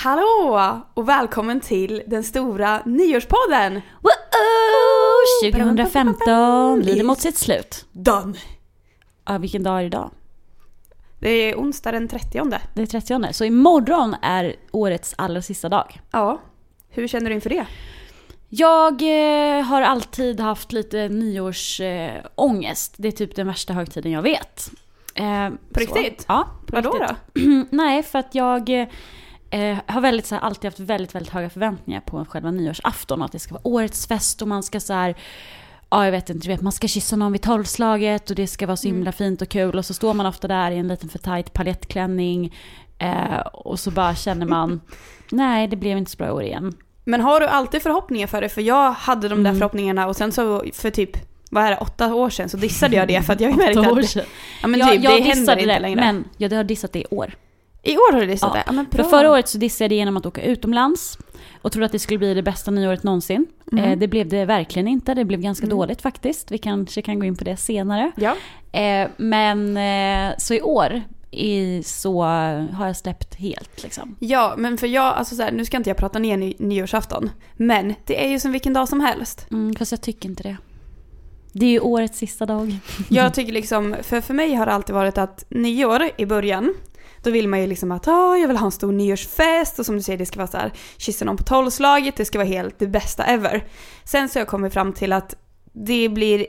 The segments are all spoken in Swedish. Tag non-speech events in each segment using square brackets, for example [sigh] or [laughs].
Hallå och välkommen till den stora nyårspodden! Woo! 2015 lider mot sitt slut. Done! Ja, vilken dag är det idag? Det är onsdag den 30. Det är 30. Så imorgon är årets allra sista dag. Ja, hur känner du inför det? Jag eh, har alltid haft lite nyårsångest. Eh, ångest. det är typ den värsta högtiden jag vet. Eh, På riktigt? Ja, på Vadå riktigt. då? [clears throat] Nej, för att jag eh, har väldigt, så här, alltid haft väldigt, väldigt höga förväntningar på själva nyårsafton. Att det ska vara årets fest och man ska så här, ja jag vet inte, vet, man ska kyssa någon vid tolvslaget och det ska vara så himla mm. fint och kul. Och så står man ofta där i en liten för tight palettklänning. Eh, och så bara känner man, [laughs] nej det blev inte så bra år igen. Men har du alltid förhoppningar för det? För jag hade de där mm. förhoppningarna och sen så för typ vad är det, åtta år sedan så dissade jag det för att jag märkte att det, ja, men typ, jag, jag det händer inte det, längre. Men jag har dissat det i år. I år har du dissat ja. det? Ja, men För förra året så dissade jag det genom att åka utomlands och trodde att det skulle bli det bästa nyåret någonsin. Mm. Eh, det blev det verkligen inte, det blev ganska mm. dåligt faktiskt. Vi kanske kan gå in på det senare. Ja. Eh, men eh, så i år i, så har jag släppt helt liksom. Ja, men för jag, alltså så här, nu ska inte jag prata ner ny, nyårsafton. Men det är ju som vilken dag som helst. Mm, fast jag tycker inte det. Det är ju årets sista dag. jag tycker liksom, för, för mig har det alltid varit att nyår i början, då vill man ju liksom att oh, jag vill ha en stor nyårsfest och som du säger det ska vara så här kyssa någon på tolvslaget, det ska vara helt det bästa ever. Sen så har jag kommit fram till att det blir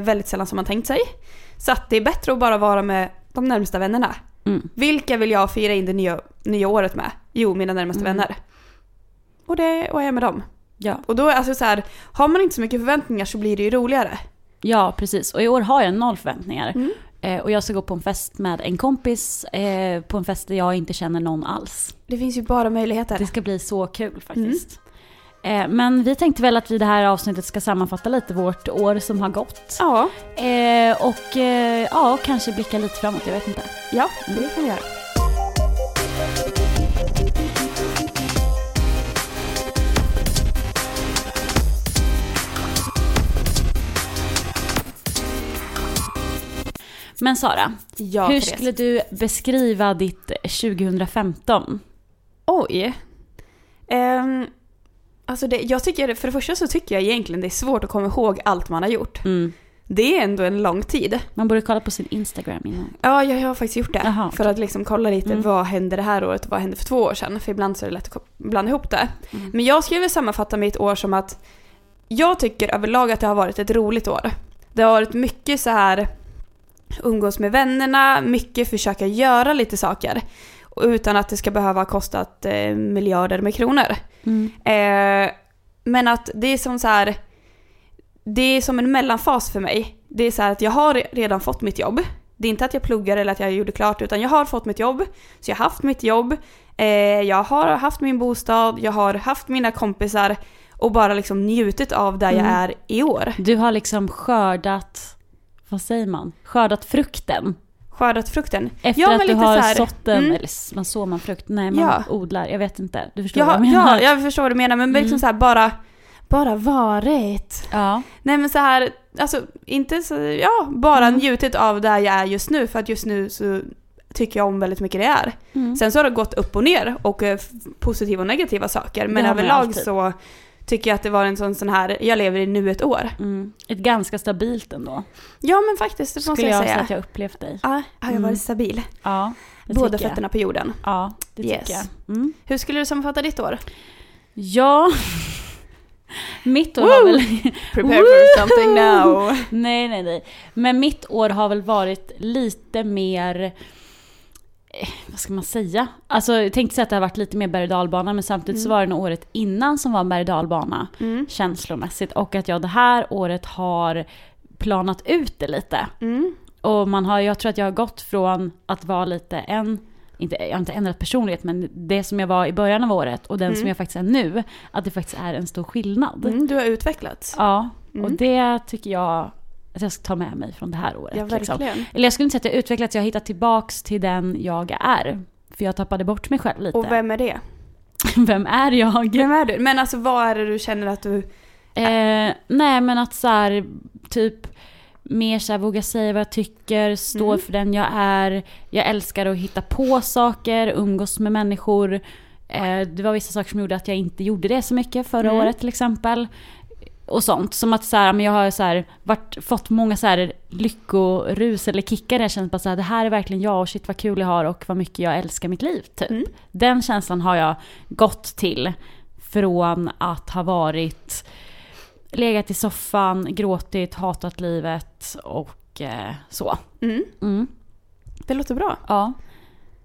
väldigt sällan som man tänkt sig. Så att det är bättre att bara vara med de närmsta vännerna. Mm. Vilka vill jag fira in det nya, nya året med? Jo, mina närmaste mm. vänner. Och det och jag är med dem. Ja. Och då är alltså så här, har man inte så mycket förväntningar så blir det ju roligare. Ja, precis. Och i år har jag noll förväntningar. Mm. Eh, och jag ska gå på en fest med en kompis, eh, på en fest där jag inte känner någon alls. Det finns ju bara möjligheter. Det ska bli så kul faktiskt. Mm. Eh, men vi tänkte väl att vi i det här avsnittet ska sammanfatta lite vårt år som har gått. Ja. Och ja, kanske blicka lite framåt, jag vet inte. Ja, det kan vi göra. Men Sara, ja, hur skulle du beskriva ditt 2015? Oj. Um, alltså det, jag tycker, för det första så tycker jag egentligen det är svårt att komma ihåg allt man har gjort. Mm. Det är ändå en lång tid. Man borde kolla på sin Instagram innan. Ja, jag har faktiskt gjort det. Aha, för att liksom kolla lite mm. vad hände det här året och vad hände för två år sedan. För ibland så är det lätt att blanda ihop det. Mm. Men jag skulle väl sammanfatta mitt år som att jag tycker överlag att det har varit ett roligt år. Det har varit mycket så här umgås med vännerna, mycket försöka göra lite saker. Utan att det ska behöva kosta eh, miljarder med kronor. Mm. Eh, men att det är som så här, det är som en mellanfas för mig. Det är så att jag har redan fått mitt jobb. Det är inte att jag pluggar eller att jag gjorde klart utan jag har fått mitt jobb. Så jag har haft mitt jobb, eh, jag har haft min bostad, jag har haft mina kompisar och bara liksom njutit av där mm. jag är i år. Du har liksom skördat vad säger man, skördat frukten. Skördat frukten? Efter ja, att du har här, sått den, mm. eller man sår man frukt? Nej, man ja. odlar. Jag vet inte. Du förstår ja, vad jag menar? Ja, jag förstår vad du menar. Men liksom mm. liksom så här, bara, bara varit. Ja. Nej men så här, alltså inte så, ja, bara mm. njutit av där jag är just nu. För att just nu så tycker jag om väldigt mycket det är. Mm. Sen så har det gått upp och ner och eh, positiva och negativa saker. Men överlag så tycker jag att det var en sån, sån här, jag lever i nu ett år. Mm. Ett ganska stabilt ändå. Ja men faktiskt, det måste jag, jag säga. säga. att jag upplevt dig. Ja, har jag varit mm. stabil? Ja, Båda fötterna på jorden. Ja, det tycker yes. jag. Mm. Hur skulle du sammanfatta ditt år? Ja, [laughs] mitt år Woo! har väl... [laughs] Prepare for something now. [laughs] nej, nej, nej. Men mitt år har väl varit lite mer Eh, vad ska man säga? Alltså jag tänkte säga att det har varit lite mer berg dalbana men samtidigt mm. så var det nog året innan som var berg dalbana mm. känslomässigt och att jag det här året har planat ut det lite. Mm. Och man har, jag tror att jag har gått från att vara lite en inte, jag har inte ändrat personlighet, men det som jag var i början av året och den Mm. som jag faktiskt är nu, att det faktiskt är en stor skillnad. Mm, du har utvecklats. Ja, Mm. och det tycker jag att jag ska ta med mig från det här året. Ja, liksom. verkligen. Eller jag skulle inte säga att jag utvecklats, jag har hittat tillbaks till den jag är. För jag tappade bort mig själv lite. Och vem är det? [laughs] Vem är jag? Vem är du? Men alltså vad är det du känner att du... Eh, nej men att så här, typ mer så här, våga säga vad jag tycker, stå Mm. för den jag är. Jag älskar att hitta på saker, umgås med människor. Eh, det var vissa saker som gjorde att jag inte gjorde det så mycket förra Mm. året till exempel. Och sånt. Som att så här, men jag har så här, varit, fått många så här lyckorus eller kickar där jag känner bara så här, det här är verkligen jag och shit vad kul jag har och vad mycket jag älskar mitt liv. Typ. Mm. Den känslan har jag gått till från att ha varit legat i soffan, gråtit, hatat livet och eh, så. Mm. Mm. Det låter bra. Ja.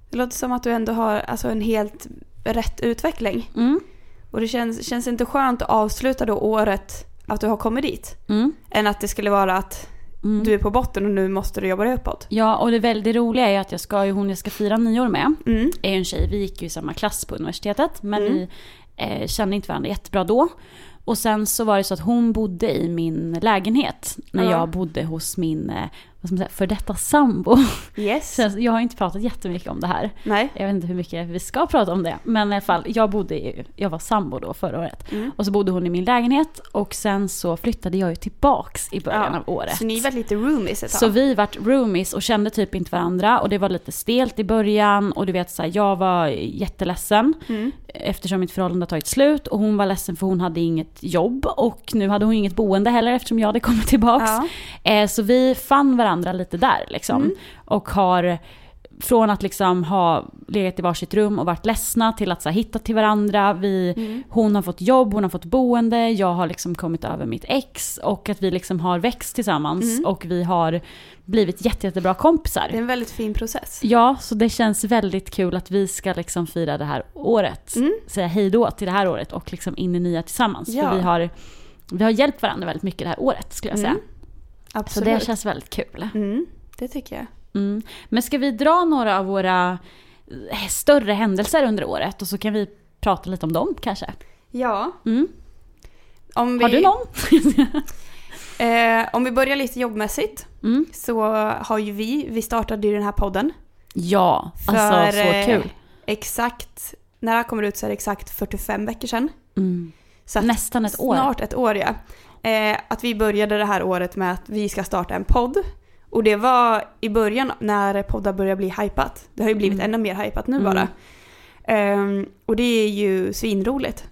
Det låter som att du ändå har alltså, en helt rätt utveckling. Mm. Och det känns, känns inte skönt att avsluta då året att du har kommit dit. Mm. Än att det skulle vara att Mm. du är på botten och nu måste du jobba dig uppåt. Ja, och det väldigt roliga är att jag ska hon jag ska fira nyår med, Mm. är en tjej, vi gick ju i samma klass på universitetet, men Mm. vi eh, kände inte varandra jättebra då. Och sen så var det så att hon bodde i min lägenhet när Ja. jag bodde hos min, eh, vad ska man säga, för detta sambo. Yes. Jag har inte pratat jättemycket om det här. Nej. Jag vet inte hur mycket vi ska prata om det. Men i alla fall, jag bodde ju, jag var sambo då förra året. Mm. Och så bodde hon i min lägenhet och sen så flyttade jag ju tillbaks i början Ja, av året. Så ni var lite roomies ett tag. Så vi vart roomies och kände typ inte varandra och det var lite stelt i början och du vet så här, jag var jätteledsen Mm. eftersom mitt förhållande har tagit slut och hon var ledsen för hon hade inget jobb och nu hade hon inget boende heller eftersom jag hade kommit tillbaks. Ja. Eh, så vi fann varandra lite där liksom. Mm. Och har från att liksom ha legat i varsitt rum och varit ledsna till att så här, hitta till varandra. Vi, Mm. Hon har fått jobb, hon har fått boende, jag har liksom kommit över mitt ex och att vi liksom har växt tillsammans Mm. och vi har blivit jätte, jättebra kompisar. Det är en väldigt fin process. Ja, så det känns väldigt kul att vi ska liksom fira det här året. Mm. Säga hej då till det här året och liksom in i nya tillsammans. Ja. För vi har, vi har hjälpt varandra väldigt mycket det här året skulle jag säga. Mm. Så Absolut. det känns väldigt kul. Mm. Det tycker jag. Mm. Men ska vi dra några av våra eh, större händelser under året och så kan vi prata lite om dem kanske? Ja. Mm. Om vi, Har du någon? [laughs] Eh, om vi börjar lite jobbmässigt Mm. så har ju vi, vi startade ju den här podden. Ja, alltså så eh, kul. Exakt, när det här kommer ut så är det exakt 45 veckor sedan. Mm. Så Nästan ett år. Snart ett år ja. Eh, att vi började det här året med att vi ska starta en podd. Och det var i början när poddar började bli hypat. Det har ju blivit Mm. ännu mer hypat nu Mm. bara. Ehm, och det är ju svinroligt.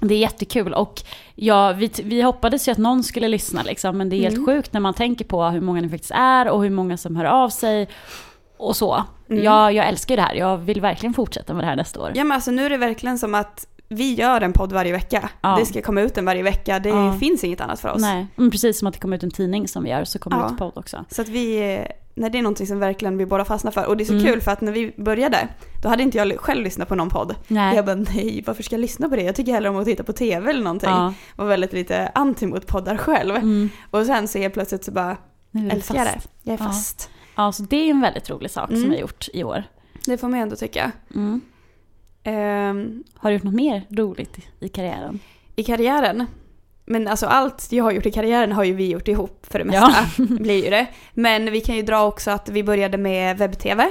Det är jättekul och ja, vi, vi hoppades ju att någon skulle lyssna liksom, men det är helt Mm. sjukt när man tänker på hur många ni faktiskt är och hur många som hör av sig och så. Mm. Jag, jag älskar ju det här, jag vill verkligen fortsätta med det här nästa år. Ja men alltså nu är det verkligen som att vi gör en podd varje vecka. Ja. Det ska komma ut en varje vecka. Det Ja. finns inget annat för oss. Nej, men precis som att det kommer ut en tidning som vi gör så kommer det Ja. ut podd också. Så att vi, eh, nej, det är någonting som verkligen vi båda fastnar för. Och det är så Mm. kul för att när vi började, då hade inte jag själv lyssnat på någon podd. Nej. Jag bara nej, varför ska jag lyssna på det? Jag tycker hellre om att titta på tv eller någonting. Ja. Var väldigt lite anti mot poddar själv. Mm. Och sen så helt plötsligt så bara, Nu älskar jag det. Jag är fast. Ja, så det är en väldigt rolig sak Mm. som vi har gjort i år. Det får man ju ändå tycka. Mm. Ehm, Har du gjort något mer roligt i karriären? I karriären, men alltså allt jag har gjort i karriären har ju vi gjort ihop för det mesta. blir ju det. Men vi kan ju dra också att vi började med webb-tv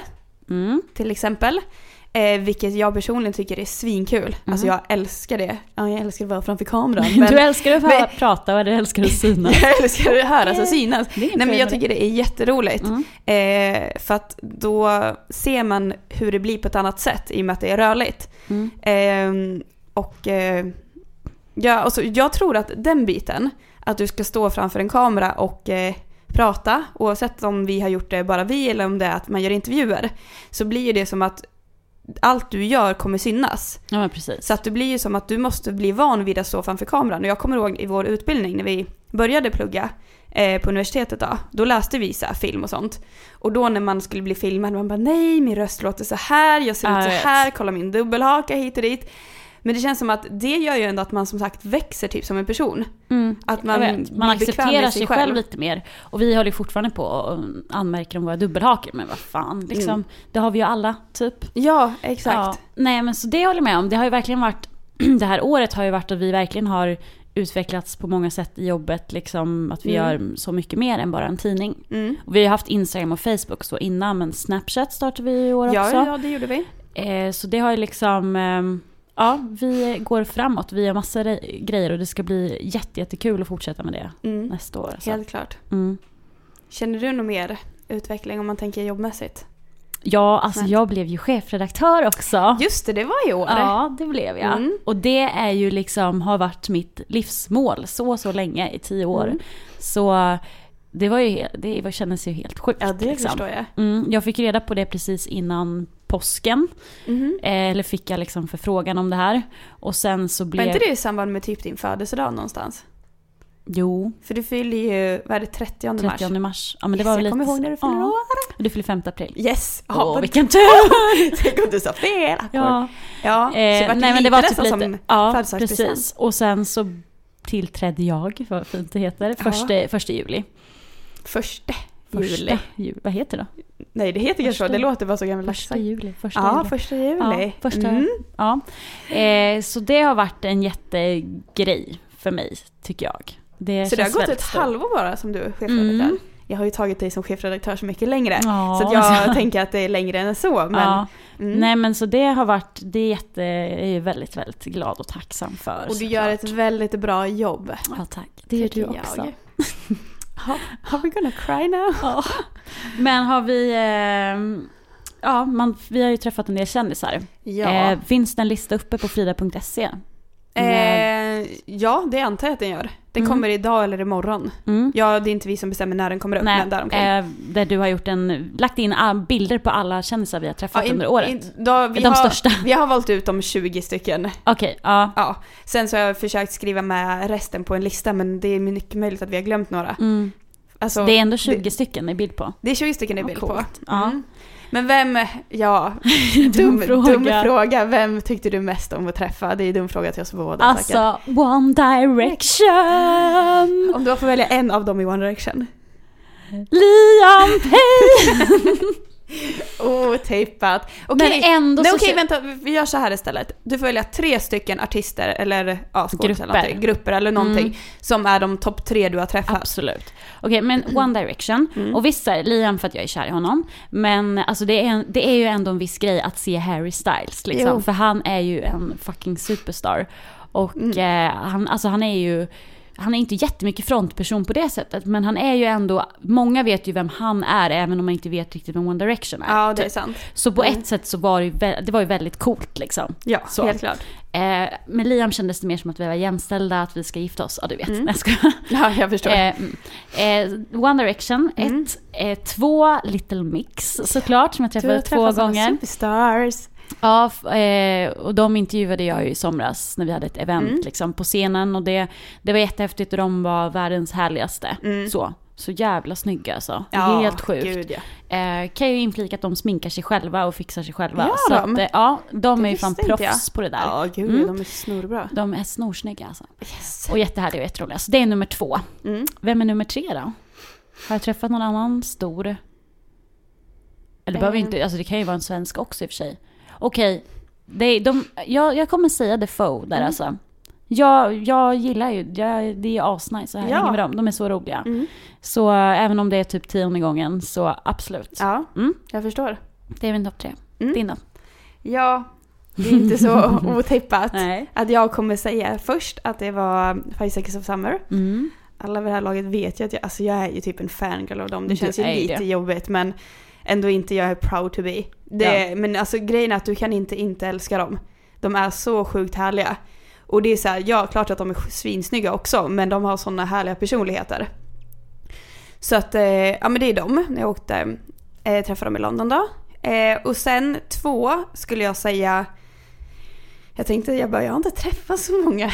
Mm. till exempel. Eh, vilket jag personligen tycker är svinkul. Alltså Mhm. jag älskar det. Ja, jag älskar att vara framför kameran. [laughs] Men Du älskar att höra, men- prata och du älskar att synas. [laughs] jag älskar att höras och synas. Nej men jag tycker det är jätteroligt. Mm. Eh, för att då ser man hur det blir på ett annat sätt i och med att det är rörligt. Mm. Eh, och ja, alltså, jag tror att den biten, att du ska stå framför en kamera och eh, prata, oavsett om vi har gjort det bara vi eller om det är att man gör intervjuer, så blir ju det som att allt du gör kommer synas. Ja men precis. Så att det blir ju som att du måste bli van vid att stå framför kameran. Och jag kommer ihåg i vår utbildning när vi började plugga eh, på universitetet då, då läste vi så film och sånt. Och då när man skulle bli filmad, man bara nej min röst låter så här, jag ser ut så här, kolla min dubbelhaka hit och dit. Men det känns som att det gör ju ändå att man som sagt växer typ som en person. Mm. Att man, man accepterar sig själv. lite mer. Och vi håller ju fortfarande på och anmärker om våra dubbelhakor. Men vad fan, liksom, Mm. det har vi ju alla, typ. Ja, exakt. Ja. Nej, men så det håller jag med om. Det har ju verkligen varit, [clears throat] det här året har ju varit att vi verkligen har utvecklats på många sätt i jobbet. Liksom att vi Mm. gör så mycket mer än bara en tidning. Mm. Och vi har haft Instagram och Facebook så innan, men Snapchat startade vi i år Ja, också. ja, det gjorde vi. Eh, så det har ju liksom, ehm, ja, vi går framåt. Vi massor re- grejer och det ska bli jätte, jättekul att fortsätta med det Mm. nästa år. Så. Helt klart. Mm. Känner du något mer utveckling om man tänker jobbmässigt? Ja, alltså Nej. jag blev ju chefredaktör också. Just det, det var i år. Ja, det blev jag. Mm. Och det är ju liksom, har varit mitt livsmål så, så länge, i tio år. Mm. Så det var ju, det kändes ju helt sjukt. Ja, det liksom. förstår jag. Mm, jag fick reda på det precis innan påsken. Eh, eller fick jag liksom förfrågan om det här. Och sen så Var blev... inte det i samband med typ din födelsedag någonstans? Jo, För du fyller ju, vad är det, 30 mars? 30 mars. Ja men det Yes, var jag lite... kommer ihåg när du fyller ja. år. Du fyller 5 april. Yes! Åh, Ja, vilken tur! [laughs] Tänk om du sa fel! ja. ja. så Eh, vart nej men det var typ lite... som Ja, precis. Och sen så tillträdde jag, vad fint det heter, Ja. första, första juli. Första Första juli. Vad heter det då? Nej, det heter kanske så. Det låter bara så gammaldags. Första juli. Första Ja, juli. första juli. Ja, första- Mm. Ja. Eh, så det har varit en jättegrej för mig, tycker jag. Det Så det har gått ett stort. halvår bara som du är chefredaktör? Mm. Jag har ju tagit dig som chefredaktör så mycket längre. Ja, Så jag [laughs] tänker att det är längre än så. Men, ja. mm. Nej men så det har varit, det är jätte, jag är väldigt, väldigt glad och tacksam för. Och du gör ett såklart. väldigt bra jobb. Ja tack. Det gör du också. jag. [laughs] Ha- [laughs] Are we gonna cry now? Ja. Men har vi, eh, ja man, vi har ju träffat en del kändisar. Ja. Eh, finns det en lista uppe på frida.se? Eh, ja, det antar jag att den gör. Den Mm. kommer idag eller imorgon. Mm. Ja, det är inte vi som bestämmer när den kommer upp, Nej, men däromkring. eh, där du har gjort en, lagt in bilder på alla kändisar vi har träffat Ja, in- under året. in- då, vi De har, största. [laughs] Vi har valt ut de 20 stycken. Okej, ja. Ja. Sen så har jag försökt skriva med resten på en lista, men det är mycket möjligt att vi har glömt några. Mm. Alltså, det är ändå 20 det- stycken i bild på. Det är 20 stycken i Ja, bild på. coolt. Ja. Men vem, ja, [laughs] Dum dum, fråga. dum fråga. Vem tyckte du mest om att träffa? Det är en dum fråga till oss båda säkert. Alltså, One Direction! Om du får välja en av dem i One Direction. Liam Payne! [laughs] Otippat. Okej, Men ändå Nej, så... okej vänta, vi gör så här istället. Du får välja tre stycken artister eller ja, eller Grupper. någonting, grupper eller någonting Mm. som är de topp tre du har träffat. Absolut. Okej, men [clears throat] One Direction. Mm. Och visst är Liam för att jag är kär i honom. Men alltså det är, det är ju ändå en viss grej att se Harry Styles. Liksom, Jo. för han är ju en fucking superstar. Och Mm. eh, han, alltså han är ju... Han är inte jättemycket frontperson på det sättet, men han är ju ändå... Många vet ju vem han är, även om man inte vet riktigt vem One Direction är. Ja, det är typ. sant. Så på Mm. ett sätt så var det ju, det var ju väldigt coolt liksom. Ja, Så. helt klart. Eh, med Liam kändes det mer som att vi var jämställda, att vi ska gifta oss. Ja, du vet. Mm. Jag skojar. [laughs] Ja, jag förstår. Eh, mm. eh, One Direction, Mm. ett. Eh, två, Little Mix såklart, som jag Du träffade två träffat såna gånger. Superstars. Ja, eh, och de intervjuade jag ju i somras när vi hade ett event Mm. liksom, på scenen. Och det, det var jättehäftigt och de var världens härligaste. Mm. Så. Så jävla snygga alltså. Ja, Helt sjukt. Gud, ja. Eh, kan ju inflika att de sminkar sig själva och fixar sig själva. Gör så de? Att, eh, ja, de Det är ju fan proffs på det där. Ja, gud, Mm. de är snorbra. De är snorsnygga alltså. Yes. Och jättehärliga och jätteroliga. Så det är nummer två. Mm. Vem är nummer tre då? Har jag träffat någon annan stor? Eller behöver Eh. inte, alltså det kan ju vara en svensk också i och för sig. Okej, de, jag, jag kommer säga Defoe där Mm. alltså. Jag, jag gillar ju, jag, det är asnice att Ja. hänga med dem, de är så roliga. Mm. Så äh, även om det är typ tionde gången så absolut. Ja, Mm. jag förstår. Det är min topp tre. Mm. Din då? Ja, det är inte så [laughs] otippat. Att jag kommer säga först att det var Five Seconds of Summer. Mm. Alla vid det här laget vet ju att jag, alltså jag är ju typ en fangirl av dem. Det känns ju lite det. jobbigt men ändå inte jag är proud to be. Det, Men alltså grejen är att du kan inte inte älska dem. De är så sjukt härliga. Och det är så här, ja klart att de är svinsnygga också men de har sådana härliga personligheter. Så att, eh, ja men det är dem. Jag åkte, eh, träffade dem i London då. Eh, och sen två skulle jag säga, jag tänkte jag bara, jag har inte träffat så många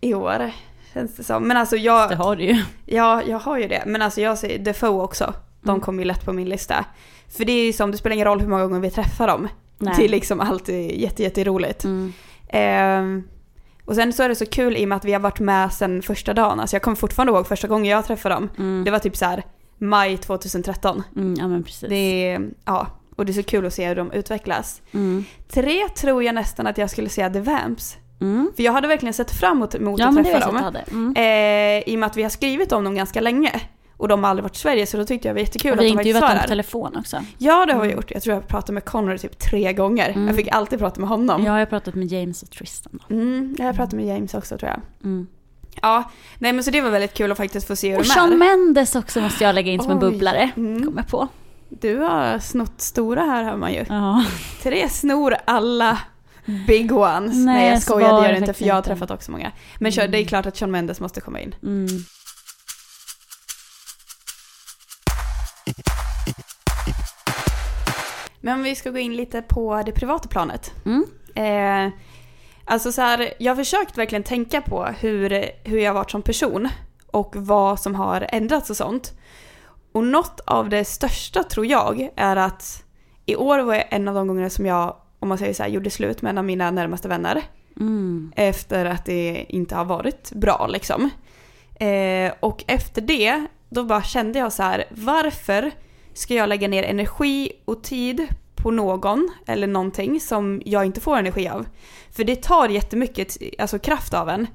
i år. Känns det som. Men alltså jag, Det har du ju. Ja, jag har ju det. Men alltså jag säger Defoe också. De Mm. kommer ju lätt på min lista. För det är ju som, det spelar ingen roll hur många gånger vi träffar dem. Nej. Det är liksom alltid jätte, jätteroligt. Mm. Och sen så är det så kul i och med att vi har varit med sedan första dagen. Alltså jag kommer fortfarande ihåg första gången jag träffade dem. Mm. Det var typ så här maj 2013. Mm, ja men precis. Det är, ja, och det är så kul att se hur de utvecklas. Mm. Tre tror jag nästan att jag skulle säga The Vamps. Mm. För jag hade verkligen sett fram emot, emot Ja att träffa dem. Mm. Eh, I och med att vi har skrivit om dem ganska länge. Och de har aldrig varit i Sverige så då tyckte jag det var jättekul att vi de har faktiskt intervjuat var dem på telefon också. Ja det har vi Mm. gjort. Jag tror jag pratade med Connor typ tre gånger. Mm. Jag fick alltid prata med honom. Jag har pratat med James och Tristan. Då. Mm, jag pratade med James också tror jag. Mm. Ja, nej men så det var väldigt kul att faktiskt få se hur Och de är. Shawn Mendes också måste jag lägga in som en bubblare. Mm. Kommer jag på. Du har snott stora här hör man ju. Ja. Tre snor alla big ones. Nej, Nej, jag skojar, var det gör det inte för jag har träffat också många. Men Mm. det är klart att Shawn Mendes måste komma in. Mm. Men om vi ska gå in lite på det privata planet. Mm. Eh, alltså så här, jag har försökt verkligen tänka på hur, hur jag har varit som person och vad som har ändrats och sånt. Och något av det största tror jag är att i år var jag en av de gångerna som jag, om man säger så här, gjorde slut med en av mina närmaste vänner. Mm. Efter att det inte har varit bra liksom. Eh, och efter det, då bara kände jag så här, varför ska jag lägga ner energi och tid på någon eller någonting som jag inte får energi av? För det tar jättemycket alltså, kraft av en.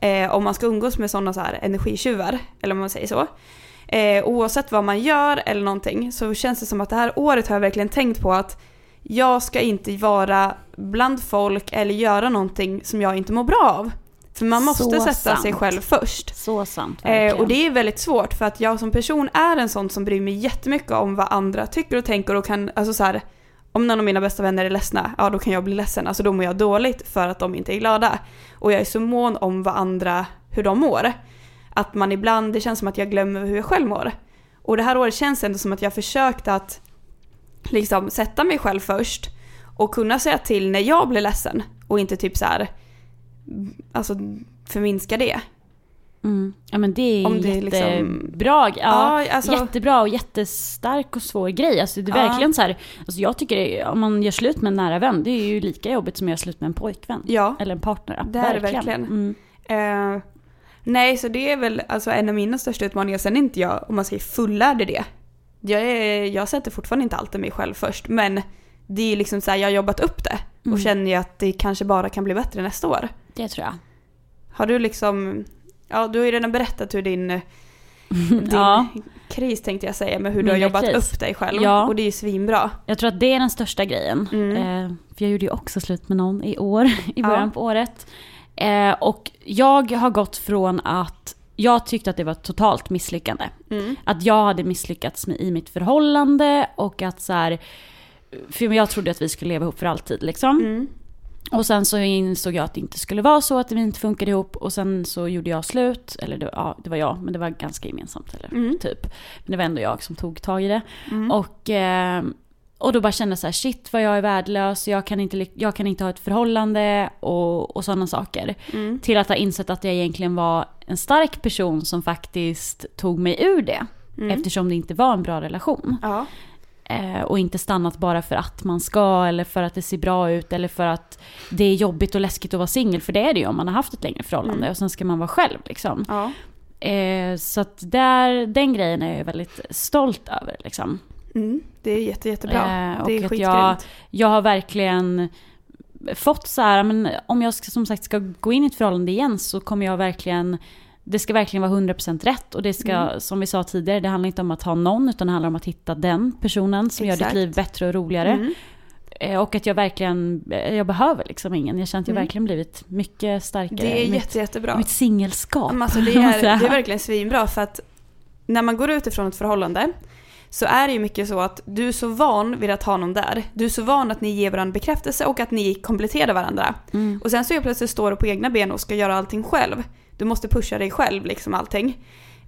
Eh, om man ska umgås med sådana så här energitjuvar, eller om man säger så. Eh, oavsett vad man gör eller någonting så känns det som att det här året har jag verkligen tänkt på att jag ska inte vara bland folk eller göra någonting som jag inte mår bra av. För man måste Så sätta sant. sig själv först. Så sant. Eh, och det är väldigt svårt för att jag som person är en sån som bryr mig jättemycket om vad andra tycker och tänker och kan, alltså så här, om någon av mina bästa vänner är ledsna, ja då kan jag bli ledsen. Alltså då mår jag dåligt för att de inte är glada. Och jag är så mån om vad andra, hur de mår. Att man ibland, det känns som att jag glömmer hur jag själv mår. Och det här året känns ändå som att jag försökt att liksom sätta mig själv först och kunna säga till när jag blir ledsen och inte typ så här, alltså förminska det. Mm. Ja men det är Om det är liksom- jättebra, ja, Ja, alltså- jättebra och jättestark och svår grej. Alltså det är Ja. verkligen så här, alltså jag tycker om man gör slut med en nära vän, det är ju lika jobbigt som att göra slut med en pojkvän. Ja, Eller en partner. Det är det verkligen. Mm. Eh, nej, så det är väl alltså en av mina största utmaningar. Sen är inte jag, om man säger fullärd i det. Jag, är, jag sätter fortfarande inte alltid mig själv först, men det är liksom så här, jag har jobbat upp det och Mm. känner ju att det kanske bara kan bli bättre nästa år. Det tror jag. Har du liksom, ja du har ju redan berättat hur din, [laughs] din Ja. kris tänkte jag säga, med hur du har jobbat kris. upp dig själv. Ja. Och det är ju svinbra. Jag tror att det är den största grejen. Mm. Eh, för jag gjorde ju också slut med någon i år, [laughs] i början Ja. på året. Eh, och jag har gått från att jag tyckte att det var ett totalt misslyckande. Mm. Att jag hade misslyckats med, i mitt förhållande och att så här, för jag trodde att vi skulle leva ihop för alltid liksom. Mm. Och sen så insåg jag att det inte skulle vara så, att vi inte funkade ihop. Och sen så gjorde jag slut, eller det, ja, det var jag, men det var ganska gemensamt. Eller, Mm. typ. Men det var ändå jag som tog tag i det. Mm. Och, eh, och då bara kände jag så här, shit vad jag är värdelös, jag kan inte, jag kan inte ha ett förhållande och, och sådana saker. Mm. Till att ha insett att jag egentligen var en stark person som faktiskt tog mig ur det. Mm. Eftersom det inte var en bra relation. Ja. Eh, och inte stannat bara för att man ska eller för att det ser bra ut eller för att det är jobbigt och läskigt att vara singel. För det är det ju om man har haft ett längre förhållande Mm. och sen ska man vara själv liksom. ja. Eh, så att där, den grejen är jag väldigt stolt över liksom. Mm. Det är jätte, jättebra. Eh, och det är skitgrymt. jag, jag har verkligen fått så här, men om jag ska, som sagt ska gå in i ett förhållande igen så kommer jag verkligen det ska verkligen vara 100% rätt och det ska, Mm. som vi sa tidigare, det handlar inte om att ha någon utan det handlar om att hitta den personen som gör Exakt. ditt liv bättre och roligare. Mm. Eh, Och att jag verkligen, eh, jag behöver liksom ingen. Jag känner att jag Mm. verkligen blivit mycket starkare Det är i mitt, jätte, jättebra. mitt singelskap. Alltså [laughs] det, är, det är verkligen svinbra för att när man går ut ifrån ett förhållande så är det ju mycket så att du är så van vid att ha någon där. Du är så van att ni ger varandra bekräftelse och att ni kompletterar varandra. Mm. Och sen så plötsligt står du på egna ben och ska göra allting själv. Du måste pusha dig själv liksom allting.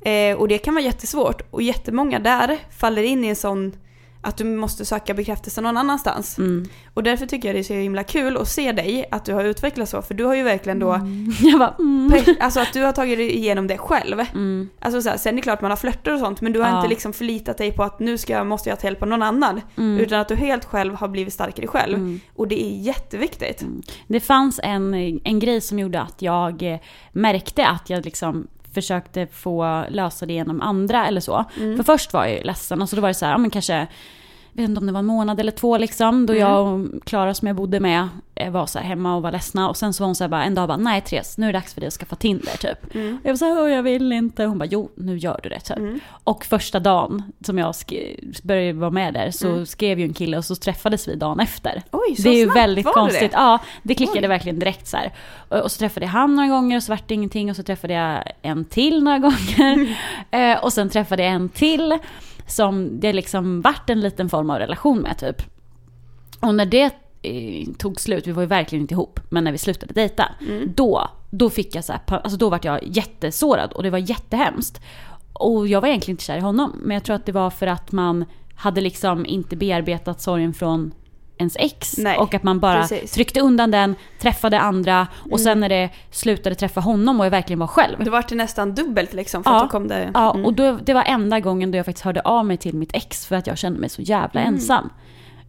Eh, och det kan vara jättesvårt och jättemånga där faller in i en sån att du måste söka bekräftelse någon annanstans. Mm. Och därför tycker jag det är så himla kul att se dig, att du har utvecklats så. För du har ju verkligen då, [laughs] Jag bara, mm. alltså att du har tagit dig igenom det själv. Mm. Alltså så här, sen är det klart man har flörtar och sånt men du har Ja. inte liksom förlitat dig på att nu ska jag, måste jag ta hjälp av någon annan. Mm. Utan att du helt själv har blivit starkare själv. Mm. Och det är jätteviktigt. Det fanns en, en grej som gjorde att jag eh, märkte att jag liksom försökte få lösa det genom andra eller så. Mm. För först var jag ju ledsen och så då var det så här, ja, men kanske, vet inte om det var en månad eller två liksom, då Mm. jag och Klara som jag bodde med eh, var så här hemma och var ledsna och sen så var hon så här bara, en dag bara, nej Therese, nu är det dags för dig att skaffa Tinder typ. Mm. Och jag var så här, "Åh, jag vill inte. Hon bara, jo nu gör du det typ. Mm. Och första dagen som jag började vara med där så Mm. skrev ju en kille och så träffades vi dagen efter. Oj, så Det är ju väldigt var konstigt. Det? Ja, det klickade Oj. verkligen direkt så här. Och, så träffade jag han några gånger och så vart det ingenting och så träffade jag en till några gånger. [laughs] eh, och sen träffade jag en till som det liksom vart en liten form av relation med typ. Och när det eh, tog slut, vi var ju verkligen inte ihop, men när vi slutade dejta, Mm. då, då fick jag så här, alltså då vart jag jättesårad och det var jättehemskt. Och jag var egentligen inte kär i honom, men jag tror att det var för att man hade liksom inte bearbetat sorgen från ens ex. Nej, och att man bara precis. tryckte undan den, träffade andra och Mm. sen när det slutade träffa honom och jag verkligen var själv. Det var det nästan dubbelt liksom för Ja. att då kom det... Ja, Mm. och då, det var enda gången då jag faktiskt hörde av mig till mitt ex för att jag kände mig så jävla Mm. ensam.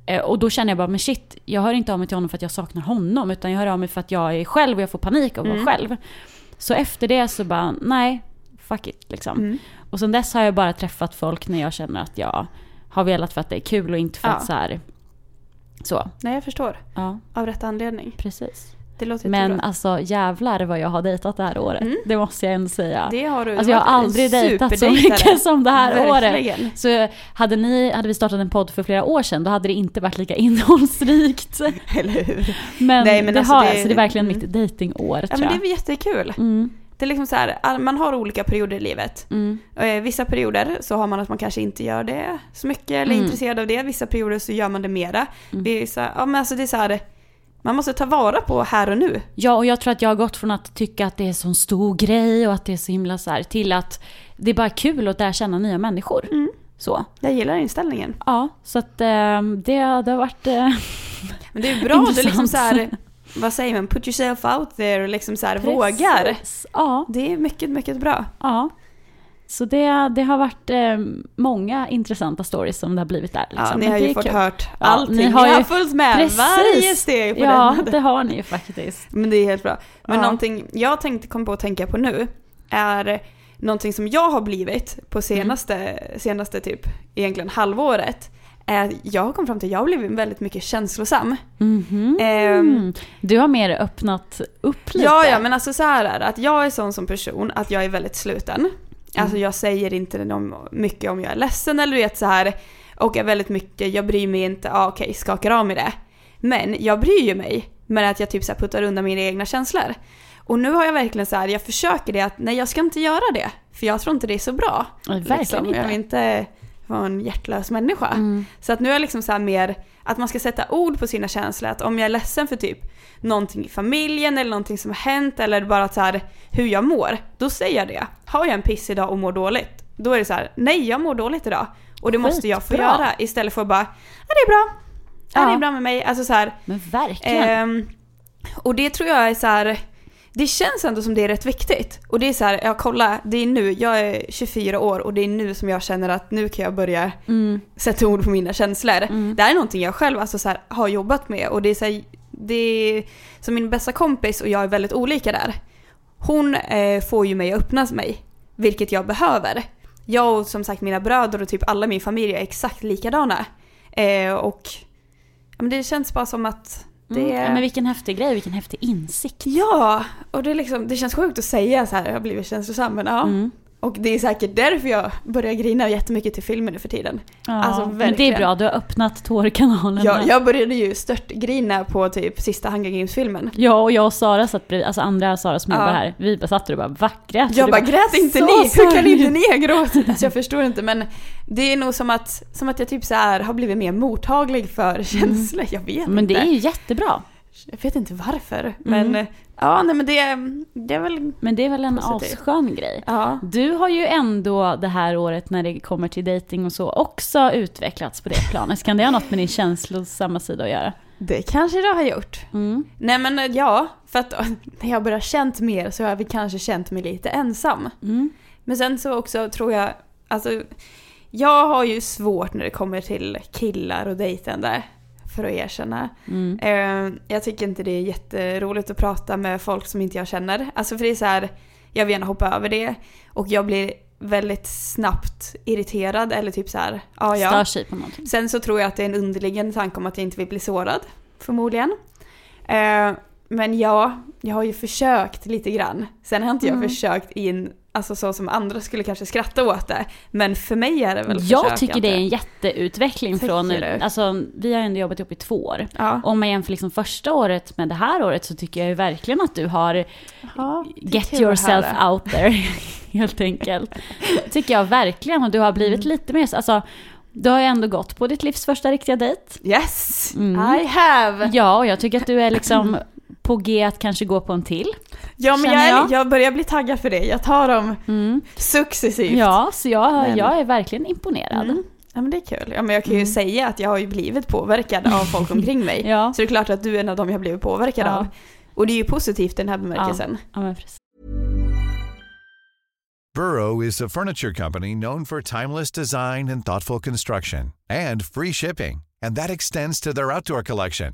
Eh, Och då kände jag bara, men shit, jag hör inte av mig till honom för att jag saknar honom, utan jag hör av mig för att jag är själv och jag får panik av att Mm. vara själv. Så efter det så bara, nej, fuck it liksom. Mm. Och sen dess har jag bara träffat folk när jag känner att jag har velat för att det är kul och inte för Ja. att så här, så. Nej jag förstår. Ja, Av rätt anledning. precis. Det låter Men jättebra. alltså jävlar vad jag har dejtat det här året. Mm. Det måste jag ändå säga. Det har du. Alltså jag har aldrig dejtat så mycket [laughs] som det här året. Verkligen. Så hade, ni, hade vi startat en podd för flera år sedan då hade det inte varit lika [laughs] innehållsrikt. Eller hur? Men, Nej, men det alltså har det- så det är verkligen mm. mitt dejtingår Ja men det är jättekul. Mm, Det är liksom så här, man har olika perioder i livet. mm, Eh, Vissa perioder så har man att man kanske inte gör det så mycket eller är Mm. intresserad av det. Vissa perioder så gör man det mera. Mm. Här, ja men alltså det är så här, man måste ta vara på här och nu. Ja, och jag tror att jag har gått från att tycka att det är en sån stor grej och att det är så himla så här, till att det är bara kul att lära känna nya människor. Mm. Så. Jag gillar inställningen. Ja, så att eh, det, det har varit... Eh, Men det är bra, du liksom så här, vad säger man, put yourself out there och liksom så här vågar. Ja, Det är mycket, mycket bra. ja. Så det, det har varit eh, många intressanta stories som det har blivit där. Liksom. Ja, ni har ju fått kul. hört Ja, allting. ni Ni har har, ju- följt med Precis. varje steg på Ja, den. det har ni ju faktiskt. Men det är helt bra. Men Ja. någonting jag tänkte komma på att tänka på nu är någonting som jag har blivit på senaste, senaste typ egentligen halvåret. Att jag har kommit fram till att jag har blivit väldigt mycket känslosam. Mhm. Ehm, Du har mer öppnat upp lite. Ja, ja, men alltså så här är det, att jag är sån som person att jag är väldigt sluten. Alltså Mm. jag säger inte mycket om jag är ledsen eller du vet så här och är väldigt mycket, jag bryr mig inte, ah, okej, skakar av mig det. Men jag bryr ju mig, men att jag typ så här puttar undan mina egna känslor. Och nu har jag verkligen så här, jag försöker det att nej jag ska inte göra det, för jag tror inte det är så bra. Nej, verkligen Liksom. inte. Jag vill inte vara en hjärtlös människa. Mm. Så att nu är jag liksom så här mer att man ska sätta ord på sina känslor. Att om jag är ledsen för typ någonting i familjen eller någonting som har hänt eller bara att så här, hur jag mår. Då säger jag det. Har jag en piss idag och mår dåligt. Då är det så här, nej jag mår dåligt idag. Och det måste jag få Skitbra. göra istället för att bara, ja det är bra. Ja, det Ja. är bra med mig. Alltså så här, Men verkligen. Ehm, och det tror jag är så här. Det känns ändå som det är rätt viktigt. Och det är så här, ja kolla, det är nu, jag är 24 år och det är nu som jag känner att nu kan jag börja Mm. sätta ord på mina känslor. Mm. Det här är någonting jag själv alltså, så här, har jobbat med och det är så här, det är som min bästa kompis och jag är väldigt olika där. Hon eh, får ju mig att öppna mig, vilket jag behöver. Jag och som sagt mina bröder och typ alla min familj är exakt likadana. Eh, och ja, men det känns bara som att det Mm. Ja, men vilken häftig grej, vilken häftig insikt. Ja, och det, är liksom, det känns sjukt att säga så här, jag har blivit känslosam, men ja. Mm. Och det är säkert därför jag börjar grina jättemycket till filmer nu för tiden. Ja, Alltså, men det verkligen. är bra, du har öppnat tårkanalen. Här. jag började ju störtgrina på typ sista Hunger Games-filmen. Ja, och jag och Sara satt bredvid, alltså andra Sara som Ja. jobbar här, vi bara satt och bara vackra. Jag bara grät inte ni? Hur kan inte ni ha gråtit? [laughs] Alltså jag förstår inte men det är nog som att, som att jag typ så här har blivit mer mottaglig för känslor. Jag vet Men det inte. är ju jättebra. Jag vet inte varför. Mm. Men eh, ja, nej men det, det är väl... Men det är väl en Positivt. asskön grej. Ja. Du har ju ändå det här året när det kommer till dating och så också utvecklats på det planet. Kan det ha något med din känslosamma sida att göra? Det kanske det har gjort. Mm. Nej men eh, ja, för att när jag börjar känt mer så har vi kanske känt mig lite ensam. Mm. Men sen så också tror jag, alltså jag har ju svårt när det kommer till killar och dejtande. För att erkänna. Mm. Eh, jag tycker inte det är jätteroligt att prata med folk som inte jag känner. Alltså för det är så här, jag vill gärna hoppa över det. Och jag blir väldigt snabbt irriterad eller typ så här, ja ja. Sig på någonting. Sen så tror jag att det är en underliggande tanke om att jag inte vill bli sårad. Förmodligen. Eh, men ja, jag har ju försökt lite grann. Sen har inte jag Mm. försökt in, alltså så som andra skulle kanske skratta åt det. Men för mig är det väl Jag tycker det är en jätteutveckling Tycker från, du? alltså vi har ändå jobbat ihop i två år. Ja. Om man jämför liksom första året med det här året så tycker jag ju verkligen att du har Ja, get yourself out there, [laughs] helt enkelt. tycker jag verkligen, och du har blivit Mm. lite mer, alltså du har ju ändå gått på ditt livs första riktiga dejt. Yes! Mm. I have! Ja, och jag tycker att du är liksom på G att kanske gå på en till. Ja men jag, är, jag. jag börjar bli taggad för det. Jag tar dem Mm. successivt. Ja, så jag, Men- jag är verkligen imponerad. Mm. Ja men det är kul. Ja men jag kan ju Mm. säga att jag har ju blivit påverkad av folk omkring mig. [laughs] Ja. Så det är klart att du är en av dem jag har blivit påverkad Ja. av. Och det är ju positivt i den här bemärkelsen. ja, men precis. Burrow is a furniture company known for timeless design and thoughtful construction and free shipping, and that extends to their outdoor collection.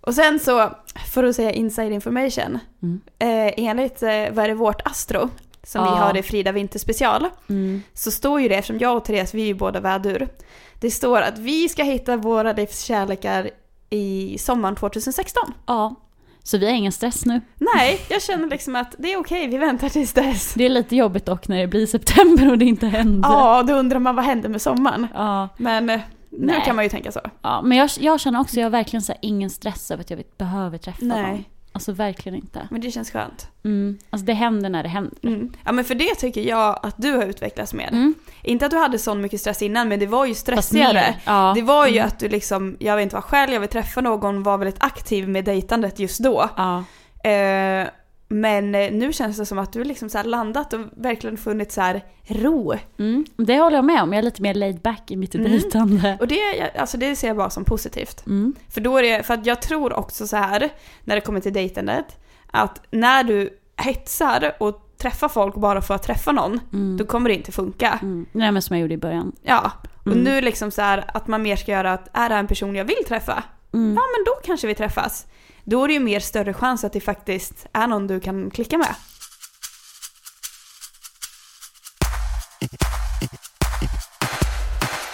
Och sen så, för att säga inside information. Mm. Eh, enligt, eh, vad är det, vårt Astro, som Ja. vi har i Frida Vinter special. Mm. Så står ju det, eftersom jag och Therese, vi är ju båda vädur. Det står att vi ska hitta våra livskärlekar i sommaren 2016. ja. Så vi har ingen stress nu. Nej, [laughs] jag känner liksom att det är okej, vi väntar tills dess. Det är lite jobbigt dock när det blir september och det inte händer. Ja, då undrar man vad händer med sommaren. Ja, Men eh, nu Nej. kan man ju tänka så. ja. men jag, jag känner också, jag har verkligen så ingen stress över att jag vet, behöver träffa Nej. någon. Alltså verkligen inte. Men det känns skönt. Mm. Alltså det händer när det händer. Mm. Ja men för det tycker jag att du har utvecklats med. Mm. Inte att du hade sån mycket stress innan men det var ju stressigare. Ja. Det var ju Mm. att du liksom, jag vet inte vad själv, jag vill träffa någon, var väldigt aktiv med dejtandet just då. Ja. Eh, men eh, nu känns det som att du liksom så landat och verkligen funnit så här ro. Mm. Det håller jag med om. Jag är lite mer laid back i mitt Mm. dejtande. Och det, alltså det ser jag bara som positivt. Mm. För då är det, för att jag tror också så här när det kommer till dejtandet, att när du hetsar och träffar folk bara för att träffa någon, Mm. då kommer det inte funka. Mm. Nej men som jag gjorde i början. Ja, och Mm. nu liksom så här att man mer ska göra att är det här en person jag vill träffa? Mm. Ja men då kanske vi träffas. Då är det ju mer större chans att det faktiskt är någon du kan klicka med.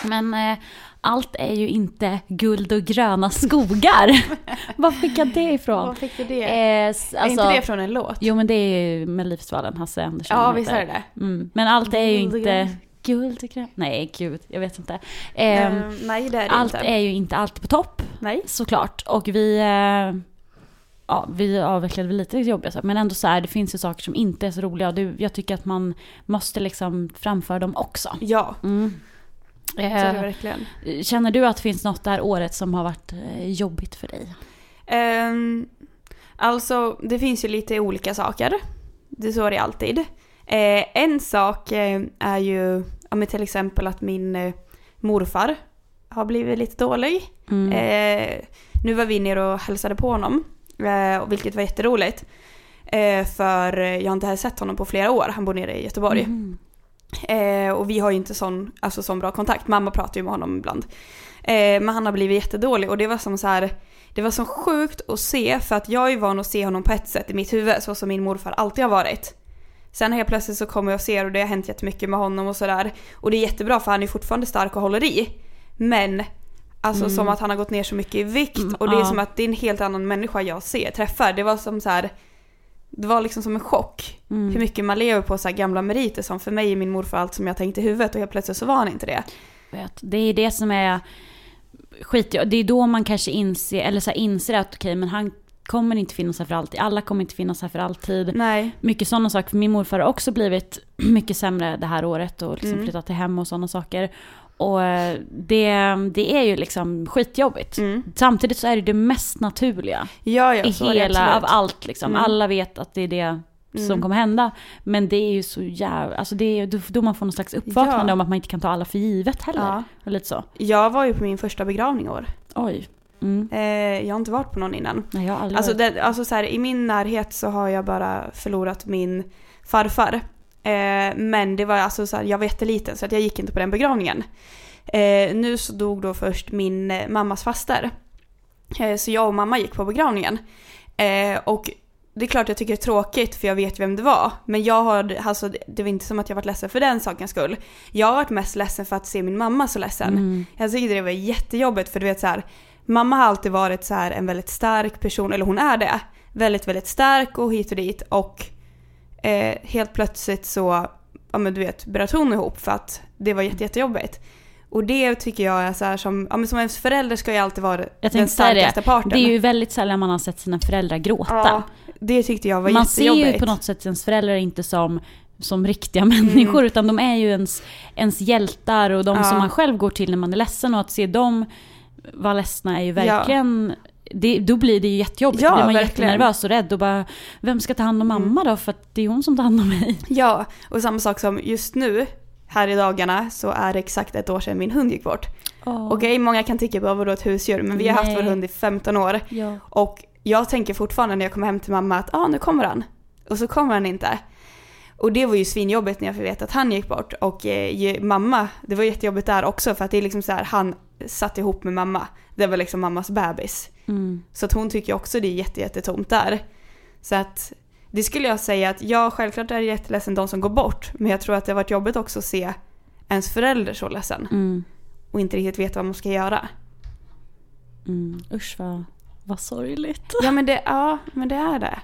Men eh, allt är ju inte guld och gröna skogar. [laughs] Var fick jag det ifrån? fick du det? Eh, s- är alltså, inte det från en låt? Jo men det är ju Melodifestivalen, Hasse Andersson. ja visst är det det. Mm. Men allt är ju inte guld och gröna. Nej gud, jag vet inte. Ehm, Ehm, nej det är det allt inte. är ju inte alltid på topp, Nej. såklart. Och vi, eh, ja, vi avvecklade väl lite jobbiga saker. Men ändå så här, det finns ju saker som inte är så roliga. Det, jag tycker att man måste liksom framföra dem också. Ja, Mm. är Eh, verkligen. Känner du att det finns något det här året som har varit eh, jobbigt för dig? Ehm, alltså, det finns ju lite olika saker. Det så är det alltid. Eh, en sak eh, är ju ja, men till exempel att min morfar har blivit lite dålig. Mm. Eh, nu var vi nere och hälsade på honom. Eh, vilket var jätteroligt. Eh, för jag har inte sett honom på flera år, han bor nere i Göteborg. Mm. Eh, och vi har ju inte sån, alltså, sån bra kontakt, mamma pratar ju med honom ibland. Eh, men han har blivit jättedålig och det var som så här, det var så sjukt att se för att jag är van att se honom på ett sätt i mitt huvud så som min morfar alltid har varit. Sen helt plötsligt så kommer jag och ser och det har hänt jättemycket med honom och sådär. Och det är jättebra för han är fortfarande stark och håller i. Men alltså Mm. som att han har gått ner så mycket i vikt Mm, och det är som att det är en helt annan människa jag ser, träffar. Det var som så här. Det var liksom som en chock. Mm. Hur mycket man lever på så här gamla meriter som för mig är min morfar allt som jag tänkte i huvudet och helt plötsligt så var han inte det. Vet. Det är det som är skit. Det är då man kanske inser, eller så inser att okej, men han kommer inte finnas här för alltid. Alla kommer inte finnas här för alltid. Nej. Mycket sådana saker. För min morfar har också blivit [clears throat] mycket sämre det här året och liksom Mm. flyttat till hem och sådana saker. Och eh, det, det är ju liksom skitjobbigt. Mm. Samtidigt så är det det mest naturliga Ja, ja, i hela, av allt liksom. Mm. Alla vet att det är det som Mm. kommer hända. Men det är ju så jävla, alltså det är då- man får någon slags uppvaknande Ja. om att man inte kan ta alla för givet heller. Ja. Lite så. Jag var ju på min första begravning i år. Oj. Mm. Eh, jag har inte varit på någon innan. Nej, jag har aldrig Alltså, varit- det, alltså så här, i min närhet så har jag bara förlorat min farfar. Eh, men det var alltså så här, jag var jätteliten så att jag gick inte på den begravningen. Eh, nu så dog då först min eh, mammas faster. Eh, så jag och mamma gick på begravningen. Och det är klart jag tycker det är tråkigt för jag vet vem det var. Men jag har, alltså, det var inte som att jag varit ledsen för den sakens skull. Jag har varit mest ledsen för att se min mamma så ledsen. Mm. Jag tyckte det var jättejobbigt för du vet så här, mamma har alltid varit så här en väldigt stark person, eller hon är det. Väldigt, väldigt stark och hit och dit och eh, helt plötsligt så, ja men du vet, bröt hon ihop för att det var jätte, jättejobbigt. Och det tycker jag är så här som, ja men som ens förälder ska ju alltid vara Jag den starkaste det. parten. Det är ju väldigt sällan man har sett sina föräldrar gråta. ja, det tyckte jag var man ser jättejobbigt. ju på något sätt ens föräldrar inte som, som riktiga människor, utan de är ju ens, ens hjältar och de Mm. Ja. som man själv går till när man är ledsen. Och att se dem vara ledsna är ju verkligen... Det, då blir det ju jättejobbigt. Ja, då blir man verkligen. jättenervös och rädd och bara, vem ska ta hand om mamma då? För att det är hon som tar hand om mig. Ja, och samma sak som just nu, här i dagarna, så är det exakt ett år sedan min hund gick bort. Okej, många kan tycka på vadå ett husdjur, men vi har haft Nej. vår hund i 15 år. Ja. Och jag tänker fortfarande när jag kommer hem till mamma att ah, nu kommer han. Och så kommer han inte. Och det var ju svinjobbigt när jag fick veta att han gick bort. Och eh, mamma, det var jättejobbigt där också för att det är liksom så här, han satt ihop med mamma. Det var liksom mammas bebis. Mm. Så att hon tycker också det är jätte, jättetomt där. Så att det skulle jag säga att ja, självklart är det jätteledsen de som går bort. Men jag tror att det har varit jobbigt också att se ens förälder så ledsen. Mm. Och inte riktigt veta vad man ska göra. Mm. Usch vad, vad sorgligt. Ja men det, ja, men det är det.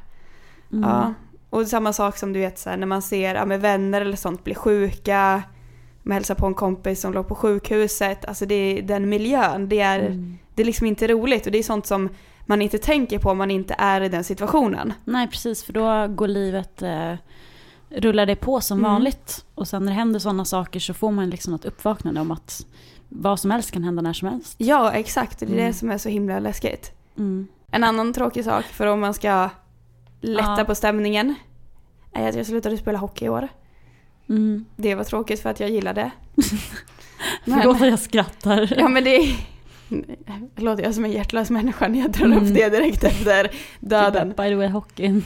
Mm. Ja. Och samma sak som du vet så här, när man ser ja, med vänner eller sånt bli sjuka. Man hälsar på en kompis som låg på sjukhuset. Alltså det, är- den miljön, det är, Mm. det är liksom inte roligt. Och det är sånt som man inte tänker på om man inte är i den situationen. Nej precis, för då går livet, eh, rullar det på som Mm. vanligt. Och sen när det händer sådana saker så får man liksom ett uppvaknande om att vad som helst kan hända när som helst. Ja, exakt. Det är det Mm. som är så himla läskigt. Mm. En annan tråkig sak för om man ska lätta Ja. på stämningen är att jag slutade spela hockey i år. Mm. Det var tråkigt för att jag gillade. [laughs] Förlåt att jag skrattar. Ja men det är... Låter jag som en hjärtlös människa när jag drar Mm. upp det direkt efter döden. By the way, hockeyn.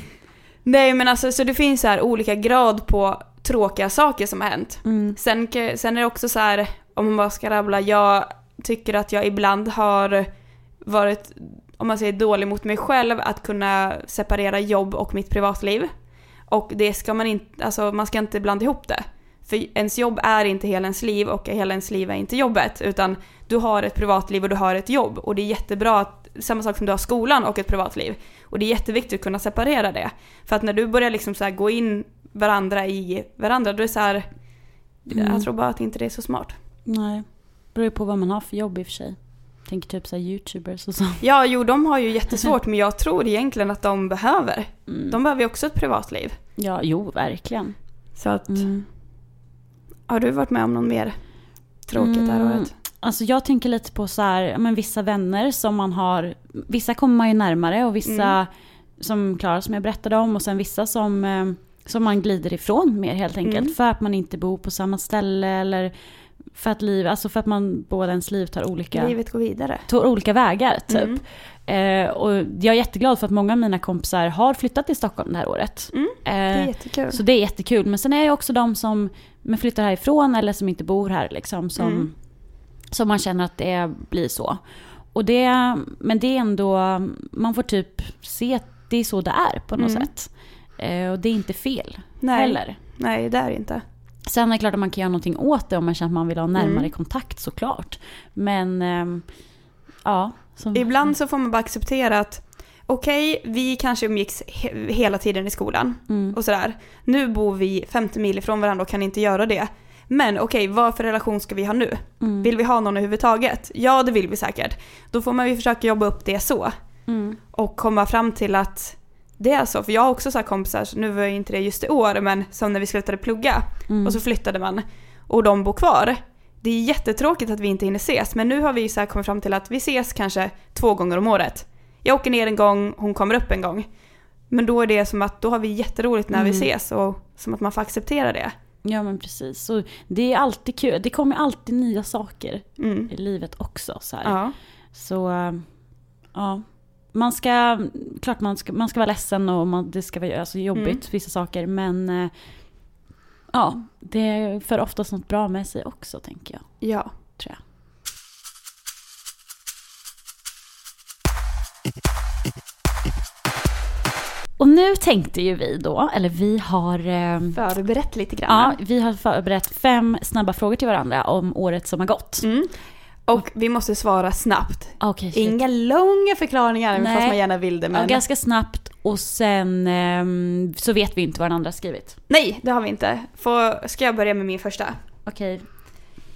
Nej men alltså så det finns så här olika grad på tråkiga saker som har hänt. Mm. Sen, sen är det också så här, om man bara ska rabbla, jag tycker att jag ibland har varit, om man säger dålig mot mig själv, att kunna separera jobb och mitt privatliv. Och det ska man inte, alltså man ska inte blanda ihop det. För ens jobb är inte hela ens liv och hela ens liv är inte jobbet. Utan du har ett privatliv och du har ett jobb. Och det är jättebra att, samma sak som du har skolan och ett privatliv. Och det är jätteviktigt att kunna separera det. För att när du börjar liksom så gå in varandra i varandra, då är det så här, Mm. jag tror bara att inte det är så smart. Nej, beror ju på vad man har för jobb i och för sig. Tänker typ såhär youtubers och så. Ja, jo de har ju jättesvårt men jag tror egentligen att de behöver. Mm. De behöver ju också ett privatliv. Ja, jo verkligen. Så att, Mm. har du varit med om någon mer tråkigt det här Mm. året? Alltså jag tänker lite på så här, men vissa vänner som man har, vissa kommer man ju närmare och vissa Mm. som Klara som jag berättade om och sen vissa som, eh, som man glider ifrån mer helt enkelt. Mm. För att man inte bor på samma ställe eller För att, liv, alltså för att man båda ens liv tar olika, Livet går vidare. tar olika vägar typ. Mm. Eh, och jag är jätteglad för att många av mina kompisar har flyttat till Stockholm det här året. Mm, Det är Eh, jättekul. så det är jättekul. Men sen är det också de som men flyttar härifrån eller som inte bor här liksom. Som, Mm. som man känner att det blir så. Och det, men det är ändå, man får typ se att det är så det är på något Mm. sätt. Eh, och det är inte fel Nej. heller. Nej, det är det inte. Sen är det klart att man kan göra någonting åt det om man känner att man vill ha närmare Mm. kontakt såklart. Men ehm, ja. Som, Ibland så får man bara acceptera att okej, vi kanske umgicks he- hela tiden i skolan Mm. och sådär. Nu bor vi 50 mil ifrån varandra och kan inte göra det. Men okej, vad för relation ska vi ha nu? Mm. Vill vi ha någon överhuvudtaget? Ja, det vill vi säkert. Då får man ju försöka jobba upp det så. Mm. Och komma fram till att det är så. För jag har också så här kompisar, nu var ju inte det just i år, men som när vi slutade plugga. Mm. Och så flyttade man. Och de bor kvar. Det är jättetråkigt att vi inte hinner ses, men nu har vi så här kommit fram till att vi ses kanske två gånger om året. Jag åker ner en gång, hon kommer upp en gång. Men då är det som att då har vi jätteroligt när vi Mm. ses och som att man får acceptera det. Ja men precis. Så det är alltid kul. Det kommer alltid nya saker Mm. i livet också. Så, här. Ja. så äh, ja. Man ska, klart man ska, man ska vara ledsen och man, det ska vara alltså, jobbigt Mm. vissa saker. Men äh, ja, det för oftast något bra med sig också tänker jag. ja. Tror jag. Och nu tänkte ju vi då, eller vi har... Eh, Förberett lite grann. Ja, vi har förberett fem snabba frågor till varandra om året som har gått. Mm. Och vi måste svara snabbt. Shit. Inga långa förklaringar, även fast man gärna vill det. Men... ja, ganska snabbt och sen ehm, så vet vi inte vad den andra har skrivit. Nej, det har vi inte. Får... Ska jag börja med min första? Okej,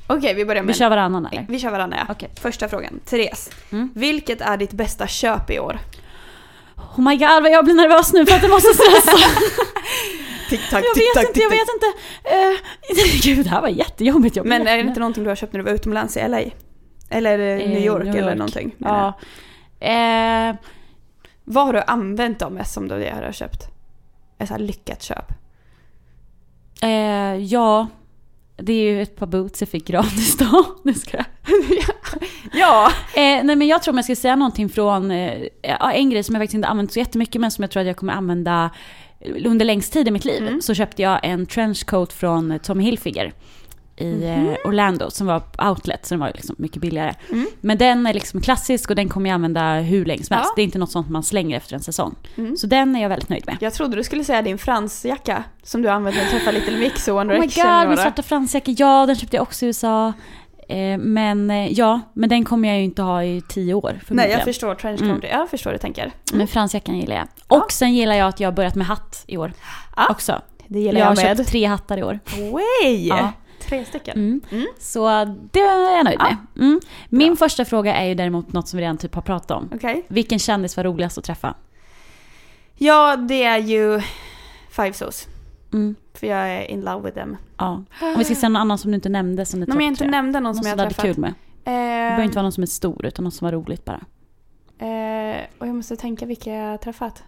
Okej, vi börjar med... vi kör varannan eller? Vi kör varandra, ja. Okej. Första frågan. Therese. Mm. Vilket är ditt bästa köp i år? Oh my god vad jag blir nervös nu för att [laughs] jag måste stressa. Tick-tack, jag vet inte, jag vet inte. Uh, gud, det här var jättejobbigt. Jag Men är det inte någonting du har köpt när du var utomlands i LA? Eller eh, Eh, New York New eller York. någonting? menar Ja. Eh, Vad har du använt dem mest som du har köpt? Ett så här lyckat köp. eh, ja, det är ju ett par boots jag fick gratis då. [laughs] Nu ska jag. [laughs] ja! Eh, nej men jag tror om jag ska säga någonting från, eh, en grej som jag faktiskt inte använt så jättemycket men som jag tror att jag kommer använda under längst tid i mitt liv. Mm. Så köpte jag en trenchcoat från Tommy Hilfiger i eh, Orlando som var outlet så den var liksom mycket billigare. Mm. Men den är liksom klassisk och den kommer jag använda hur länge som helst. Ja. Det är inte något sånt man slänger efter en säsong. Mm. Så den är jag väldigt nöjd med. Jag trodde du skulle säga din fransjacka som du använde när du träffade Little Mix och One Oh my Direction. god, min svarta fransjacka, ja den köpte jag också i USA. Eh, men eh, ja, men den kommer jag ju inte ha i tio år Nej, jag förstår trenchcoat. Mm. Jag förstår hur du tänker. Men fransjackan gillar jag. Ja. Och sen gillar jag att jag har börjat med hatt i år. Ja. Också. Det gillar jag har jag, med. köpt tre hattar i år. Way! Ja. Tre stycken. Mm. Mm. Så det är jag nöjd Ja. med. Mm. Min första fråga är ju däremot något som vi redan typ har pratat om. Okej. Vilken kändis var roligast att träffa? Ja, det är ju Five Sauce. Mm. För jag är in love with them. Ja. Om vi ska säga någon annan som du inte nämnde som du Om jag inte nämnde någon Någon som som jag har hade träffat. kul med. Det Eh, behöver inte vara någon som är stor utan någon som var roligt bara. eh, och jag måste tänka vilka jag har träffat.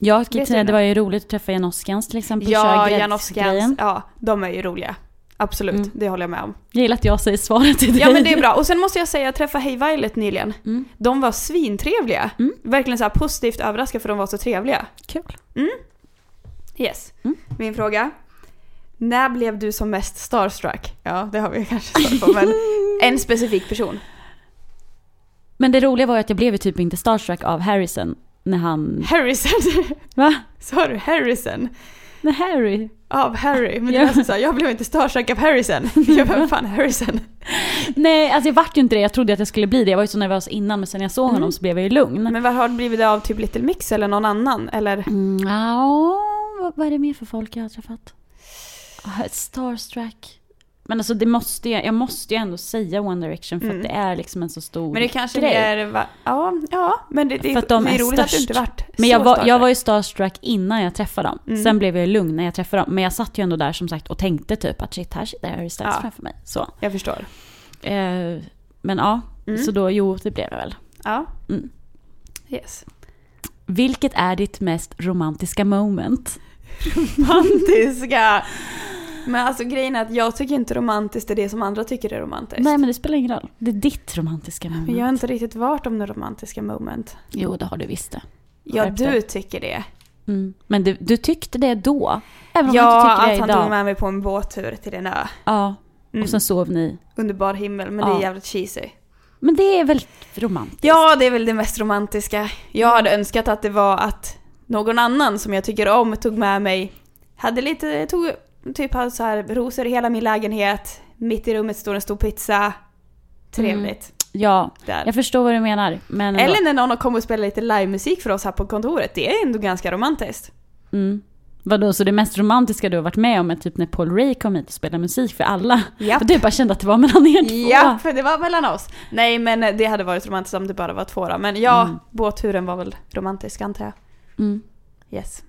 Du säga det? var ju roligt att träffa Janoskans till exempel. Ja, Janoskans. Ja, de är ju roliga. Absolut, Mm. det håller jag med om. Jag gillar att jag säger svaret till dig. Ja men det är bra. Och sen måste jag säga, jag träffade Hey Violet nyligen. Mm. De var svintrevliga. Mm. Verkligen så här positivt överraskade för de var så trevliga. Kul. Yes. Mm. Min fråga. När blev du som mest starstruck? Ja, det har vi kanske svarat på, men [laughs] en specifik person. Men det roliga var ju att jag blev ju typ inte starstruck av Harrison när han... Harrison. [laughs] Va? Sa du Harrison? När Harry? Av Harry? Men Ja. det var så här, jag blev inte starstruck av Harrison. Jag bara, fan Harrison? [laughs] Nej, alltså jag vart ju inte det. Jag trodde att jag skulle bli det. Jag var ju så nervös innan men sen jag såg Mm. honom så blev jag ju lugn. Men vad har det blivit av typ Little Mix eller någon annan? Eller? Mm, ja, vad, vad är det mer för folk jag har träffat? Ah, Starstruck. Men alltså det måste jag, jag måste ju ändå säga One Direction för Mm. att det är liksom en så stor Men det kanske grej. är, va? ja, ja, men det, det, För att de det är är roligt att du inte varit Men jag var, jag var ju starstruck innan jag träffade dem. Mm. Sen blev jag lugn när jag träffade dem. Men jag satt ju ändå där som sagt och tänkte typ att shit, här sitter Harry Styles Ja. framför mig. Så. Jag förstår. Eh, men ja, Mm. så då, jo det blev jag väl. Ja. Mm. Yes. Vilket är ditt mest romantiska moment? [laughs] Romantiska. Men alltså grejen är att jag tycker inte romantiskt är det som andra tycker är romantiskt. Nej men det spelar ingen roll. Det är ditt romantiska moment. Men jag har inte riktigt varit om några romantiska moment. Jo det har du visst det. Ja, du tycker det. Mm. Men du, du tyckte det då? Även om Ja, inte tycker att det han idag? tog med mig på en båttur till en ö. Ja. Mm. Och sen sov ni. Underbar himmel, men det Ja. är jävligt cheesy. Men det är väl romantiskt? Ja, det är väl det mest romantiska. Jag hade önskat att det var att någon annan som jag tycker om tog med mig, hade lite, tog typ hade så här rosor i hela min lägenhet, mitt i rummet står en stor pizza. Trevligt. Ja, Där. jag förstår vad du menar. Men Eller när någon har kommit och spelat lite livemusik för oss här på kontoret. Det är ändå ganska romantiskt. Mm. Vadå, så det mest romantiska du har varit med om är typ när Paul Ray kom hit och spelade musik för alla? Japp. Och du bara kände att det var mellan er två? Ja, för det var mellan oss. Nej, men det hade varit romantiskt om det bara var två då. Men ja, Mm. båtturen var väl romantisk antar jag. Mm. Yes.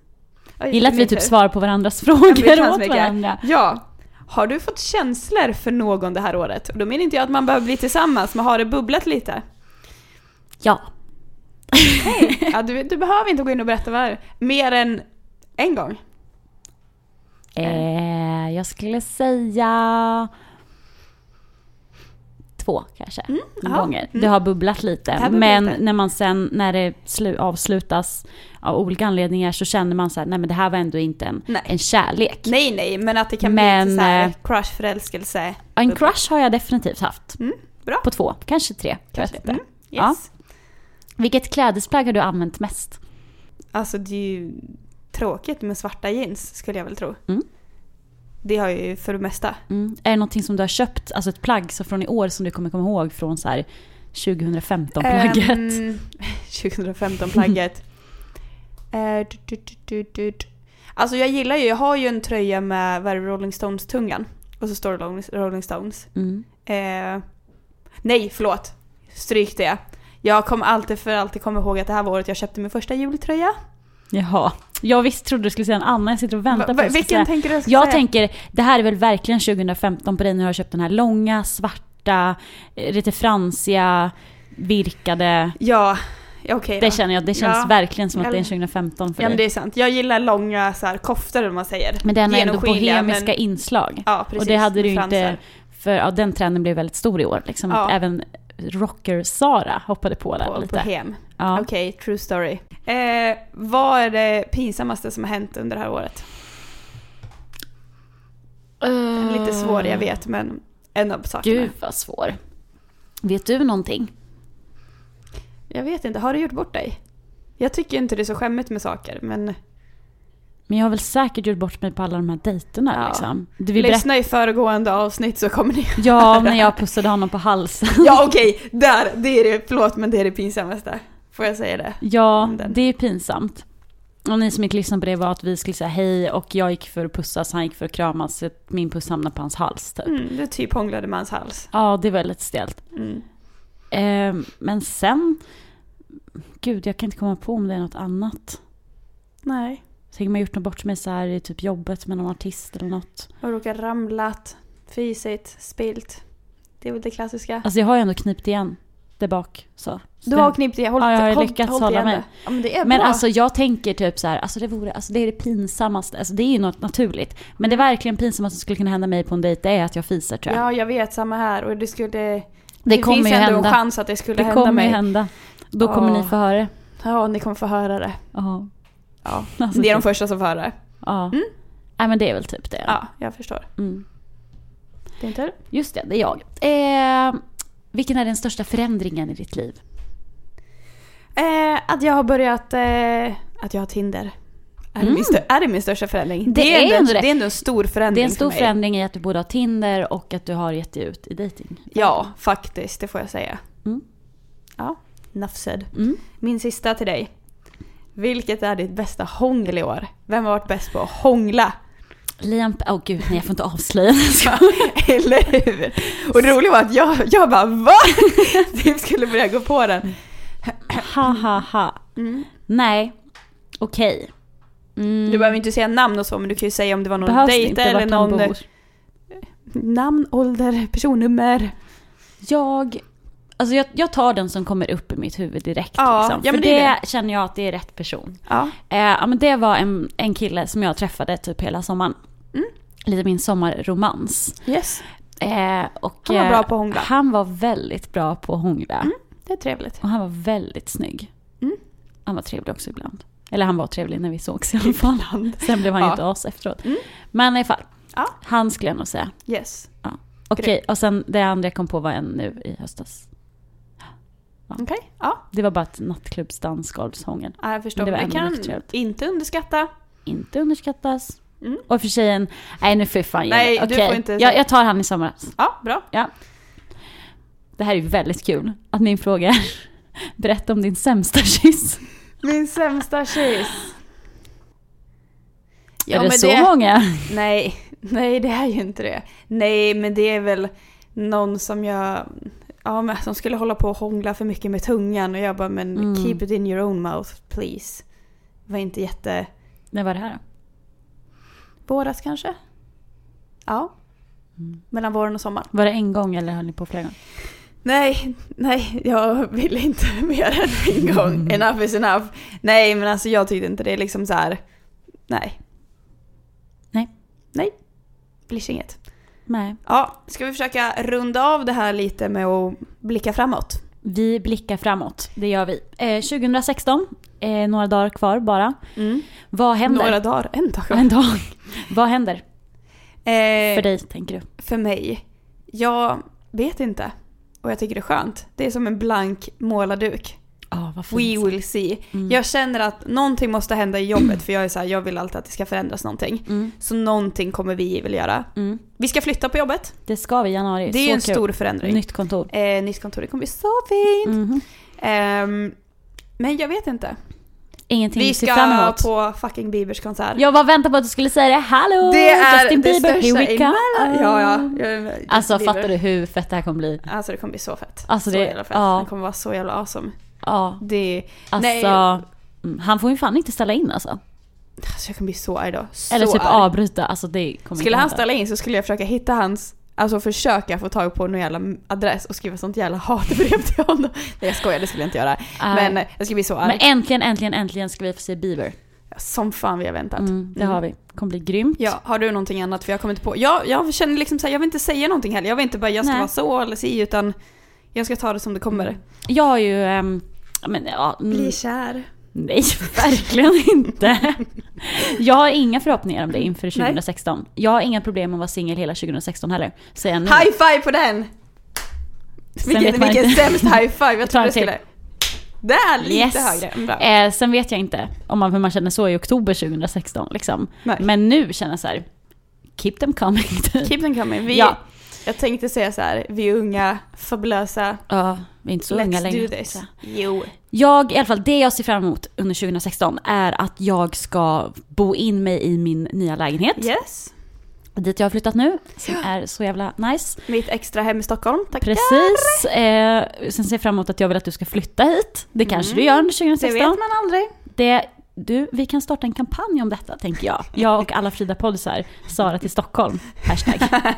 Gillar att vi typ svarar på varandras [laughs] frågor åt varandra. Ja. Har du fått känslor för någon det här året? Och då menar inte jag att man behöver bli tillsammans, men har det bubblat lite? Ja. [laughs] Ja, du, du behöver inte gå in och berätta vad det är. Mer än en gång. Eh, jag skulle säga två kanske. Mm, ja. gånger. Mm. Det har bubblat lite. har men lite. när man sen, när det slu- avslutas av olika anledningar så känner man så här, nej men det här var ändå inte en, Nej. en kärlek. Nej, nej, men att det kan Men, bli så här eh, crush, förälskelse. Ja, En crush har jag definitivt haft. Mm, bra. På två, kanske tre. Kanske. Mm, yes. Vilket klädesplagg har du använt mest? Alltså det är ju tråkigt med svarta jeans skulle jag väl tro. Mm. Det har jag ju för det mesta. Mm. Är det någonting som du har köpt, alltså ett plagg så från i år som du kommer komma ihåg från så här 2015-plagget? Ehm, [laughs] 2015-plagget. [laughs] Eh, du, du, du, du, du. Alltså jag gillar ju, jag har ju en tröja med vad Rolling Stones-tungan. Och så står det Rolling- Stones. Mm. Eh, nej, förlåt. Stryk det. Jag kommer alltid för alltid komma ihåg att det här var året jag köpte min första jultröja. Jaha. Jag visst trodde du skulle säga en annan, jag sitter och väntar Va, på va, att ska vilken tänker du ska Jag säga? tänker, det här är väl verkligen 2015 på dig när du har köpt den här långa, svarta, eh, lite fransiga, virkade. Ja, okej Det då. känner jag, det känns Ja. verkligen som att det är Eller- 2015 för Ja men dig. det är sant. Jag gillar långa så här, koftor eller vad man säger. Men den är ändå bohemiska men- inslag. Ja, precis. och det hade du ju inte, fransar. för ja, den trenden blev väldigt stor i år. Liksom, att Ja. även rocker-Sara hoppade på den På, lite. på hem. Ja. Okej, true story. Eh, vad är det pinsammaste som har hänt under det här året? Lite svår, jag vet, men en av sakerna. Gud vad svår. Vet du någonting? Jag vet inte, har du gjort bort dig? Jag tycker inte det är så skämmigt med saker, men Men jag har väl säkert gjort bort mig på alla de här dejterna Ja. liksom. Du vill lyssna i föregående avsnitt så kommer ni... Ja, [laughs] när jag pussade honom på halsen. ja okej, där! Det är det, förlåt men det är det pinsammaste. Får jag säga det? Ja, det är pinsamt. Och ni som inte lyssnade på det var att vi skulle säga hej och jag gick för att pussas, han gick för att kramas. Min puss hamnade på hans hals typ. Mm, du typ hånglade med hans hals. Ja, det var lite stelt. Mm. Eh, men sen... Gud, jag kan inte komma på om det är något annat. Nej. Tänk om jag gjort något bort mig så här i typ jobbet med någon artist eller något. Har råkat ramlat, fisit, spilt. Det är väl det klassiska. Alltså jag har ju ändå knipt igen där bak. Så. Så Du det- har knippt igen, hållit, Ja, jag har hållit, lyckats hållit hålla mig. det. Ja, men det är Men bra. alltså jag tänker typ så här, alltså det, vore, alltså det är det pinsammaste, alltså det är ju något naturligt. Men det verkligen pinsammaste som skulle kunna hända mig på en dejt det är att jag fiser tror jag. Ja, jag vet, samma här. Och det skulle... Det, det kommer finns ju ändå hända. en chans att det skulle Det hända kommer mig. ju hända. Då kommer ni få höra det. Ja, ni kommer få höra det. Ja. Ja. [laughs] Alltså, det är de första som får höra det. Ja. Mm. Nej men det är väl typ det. Ja, jag förstår. Mm. Det är inte det? Just det, det är jag. Eh, vilken är den största förändringen i ditt liv? Eh, att jag har börjat... Eh, att jag har Tinder. Är, det Mm. min stö- är det min största förändring? Det är ändå, ändå det. det är ändå en stor förändring Det är en stor förändring i att du både har Tinder och att du har gett dig ut i dating. Ja, faktiskt. Det får jag säga. Mm. Ja, said. Mm. Min sista till dig. Vilket är ditt bästa hångel i år? Vem har varit bäst på att hångla? Liam, åh oh, gud nej jag får inte avslöja. [laughs] Eller hur? Och det roliga var att jag, jag bara VA? [laughs] Typ skulle börja gå på den. ha ha ha. Mm. Nej, okej. Mm. Du behöver inte säga namn och så, men du kan ju säga om det var någon Behövs dejt eller någon... bor. Namn, ålder, personnummer. Jag, alltså jag, jag tar den som kommer upp i mitt huvud direkt. Ja, liksom. ja, För det, det känner jag att det är rätt person. Ja. Eh, men det var en, en kille som jag träffade typ hela sommaren. Mm. lite min sommarromans. Yes. Eh, och, Han var eh, bra på att hångla. Han var väldigt bra på att hångla. Det är trevligt. Och han var väldigt snygg. Mm. Han var trevlig också ibland. Eller han var trevlig när vi sågs i alla fall. [laughs] Sen blev han ju Ja. inte as efteråt. Mm. Men i alla fall. Ja. Han skulle jag nog säga. Yes. Okej, och sen det andra jag kom på var en nu i höstas. Okej. Ja. Det var bara ett nattklubbsdansgolvshångel. ja, jag förstår. Men det var ändå kan inte underskatta. Inte underskattas. Mm. Och för tjejen, nej nu får jag fan Nej, mig. du Okej, får inte jag, jag tar han i somras. Ja, bra. Det här är väldigt kul. Att min fråga är, [laughs] berätta om din sämsta kyss. Min sämsta kyss. är det så många? Nej, nej det är ju inte det. Nej, men det är väl någon som jag... Ja, men som skulle hålla på och hångla för mycket med tungan och jag bara men Mm. keep it in your own mouth please. Det var inte jätte... När var det här då? Våras kanske? Ja. Mm. Mellan våren och sommaren. Var det en gång eller höll ni på flera gånger? Nej, nej, jag vill inte [laughs] mer än en gång. [laughs] Enough is enough. Nej, men alltså jag tyckte inte det är liksom så här. Nej. Nej. Nej. Blir inget. Nej. Ja, ska vi försöka runda av det här lite med att blicka framåt? Vi blickar framåt, det gör vi. Eh, 2016, eh, några dagar kvar bara. Vad händer? Några dagar, en dag. En dag. [laughs] Vad händer Eh, för dig, tänker du? För mig? Jag vet inte. Och jag tycker det är skönt. Det är som en blank målarduk. Vad We will see. Mm. Jag känner att någonting måste hända i jobbet för jag är så här, jag vill alltid att det ska förändras någonting. Mm. Så någonting kommer vi väl göra. Mm. Vi ska flytta på jobbet. Det ska vi i januari. Det är så en kul. stor förändring. Nytt kontor. Eh, nytt kontor, det kommer bli så fint. Mhm. Ehm, men jag vet inte. Ingenting Vi att se fram ska emot. på fucking Biebers konsert. Jag var väntar på att du skulle säga det. Hallå! det är Justin det Bieber, största here we come. Ja, ja. Justin Alltså Bieber. fattar du hur fett det här kommer bli? Alltså det kommer bli så fett. Alltså, så det- jävla fett. ja. Det kommer vara så jävla awesome. Ja, Det, alltså. Nej. mm, Han får ju fan inte ställa in alltså. alltså jag kommer bli så arg då. Så Eller typ arg. avbryta. Alltså det kommer Skulle han ställa in så skulle jag försöka hitta hans, alltså försöka få tag på någon jävla adress och skriva sånt jävla hatbrev till honom. Nej jag skojar, det skulle jag inte göra. Nej. Men jag skulle bli så arg. Men äntligen, äntligen, äntligen ska vi få se Bieber. Som fan vi har väntat. Mm, det Mm. har vi. kommer bli grymt. Ja, har du någonting annat? För jag kommer inte på. Jag, jag känner liksom såhär, jag vill inte säga någonting heller. Jag vill inte bara jag ska Nej. vara så eller si utan jag ska ta det som det kommer. Jag har ju... ja, men, ja, mm, kär. Nej, [laughs] verkligen inte. Jag har inga förhoppningar om det inför 2016. Jag har inga problem med att vara singel hela 2016 heller. Säger jag. High five på den! Sen Vilken, vilken inte. sämst high five. Jag [laughs] trodde till. skulle... Där, lite Yes. högre. Bra. Eh, sen vet jag inte om man, hur man känner så i oktober 2016. Liksom. Nej. Men nu känner jag så här. Keep them coming. [laughs] Keep them coming. Vi, Ja. Jag tänkte säga så här, vi är unga, fabulösa. Ja, vi är inte så Let's unga längre. do this. Jo. Jag, i alla fall det jag ser fram emot under 2016 är att jag ska bo in mig i min nya lägenhet. Yes. Dit jag har flyttat nu. Som är så jävla nice. Mitt extra hem i Stockholm. Tack. Precis. Eh, sen ser jag fram emot att jag vill att du ska flytta hit. Det kanske Mm. du gör under Det 2016. vet man aldrig. Det, du, vi kan starta en kampanj om detta tänker jag. Jag och alla Frida poddisar. Sara till Stockholm. Hashtag. [laughs]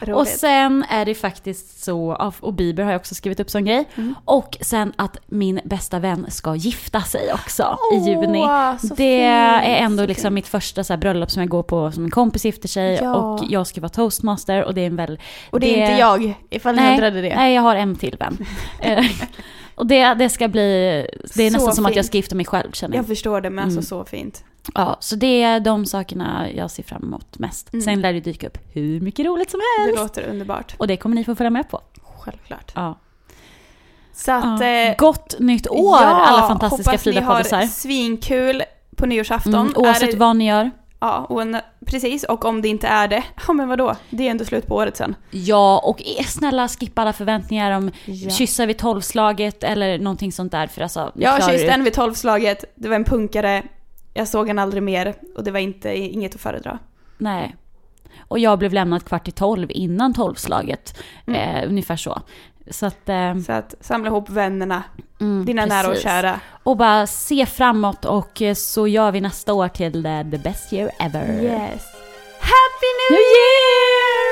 Och Roligt. sen är det faktiskt så, och Bieber har jag också skrivit upp som grej. Mm. Och sen att min bästa vän ska gifta sig också i juni. Det fint, är ändå så liksom fint. mitt första så bröllop som jag går på som en kompis gifter sig Ja. och jag ska vara toastmaster och det är en väl... Och det är inte jag, ifall ni undrade det. nej, jag har en till vän. [laughs] [laughs] Och det, det ska bli... Det är Så nästan som att jag fint. ska gifta mig själv känner jag. Jag förstår det, men Mm. alltså så fint. Ja, så det är de sakerna jag ser fram emot mest. Mm. Sen lär det dyka upp hur mycket roligt som Det helst. låter underbart. Och det kommer ni få följa med på. Självklart. Ja. Så att... Ja. eh, Gott nytt år ja, alla fantastiska hoppas ni har Frida-poddisar. svinkul på nyårsafton. Mm, Är oavsett det, vad ni gör. Ja, och en, precis. Och om det inte är det, [laughs] ja men vadå? Det är ändå slut på året sen. Ja, och snälla skippa alla förväntningar om Ja. kyssa vid tolvslaget eller någonting sånt där. För alltså, Jag har klarar kysst det. en vid tolvslaget, det var en punkare, jag såg han aldrig mer och det var inte, inget att föredra. Nej. Och jag blev lämnad kvart i tolv innan tolvslaget. Mm. Eh, ungefär så. Så att... Eh, Så att samla ihop vännerna, mm, dina nära och precis. kära. Och bara se framåt och eh, så gör vi nästa år till the, the best year ever. Yes. Happy New New Year!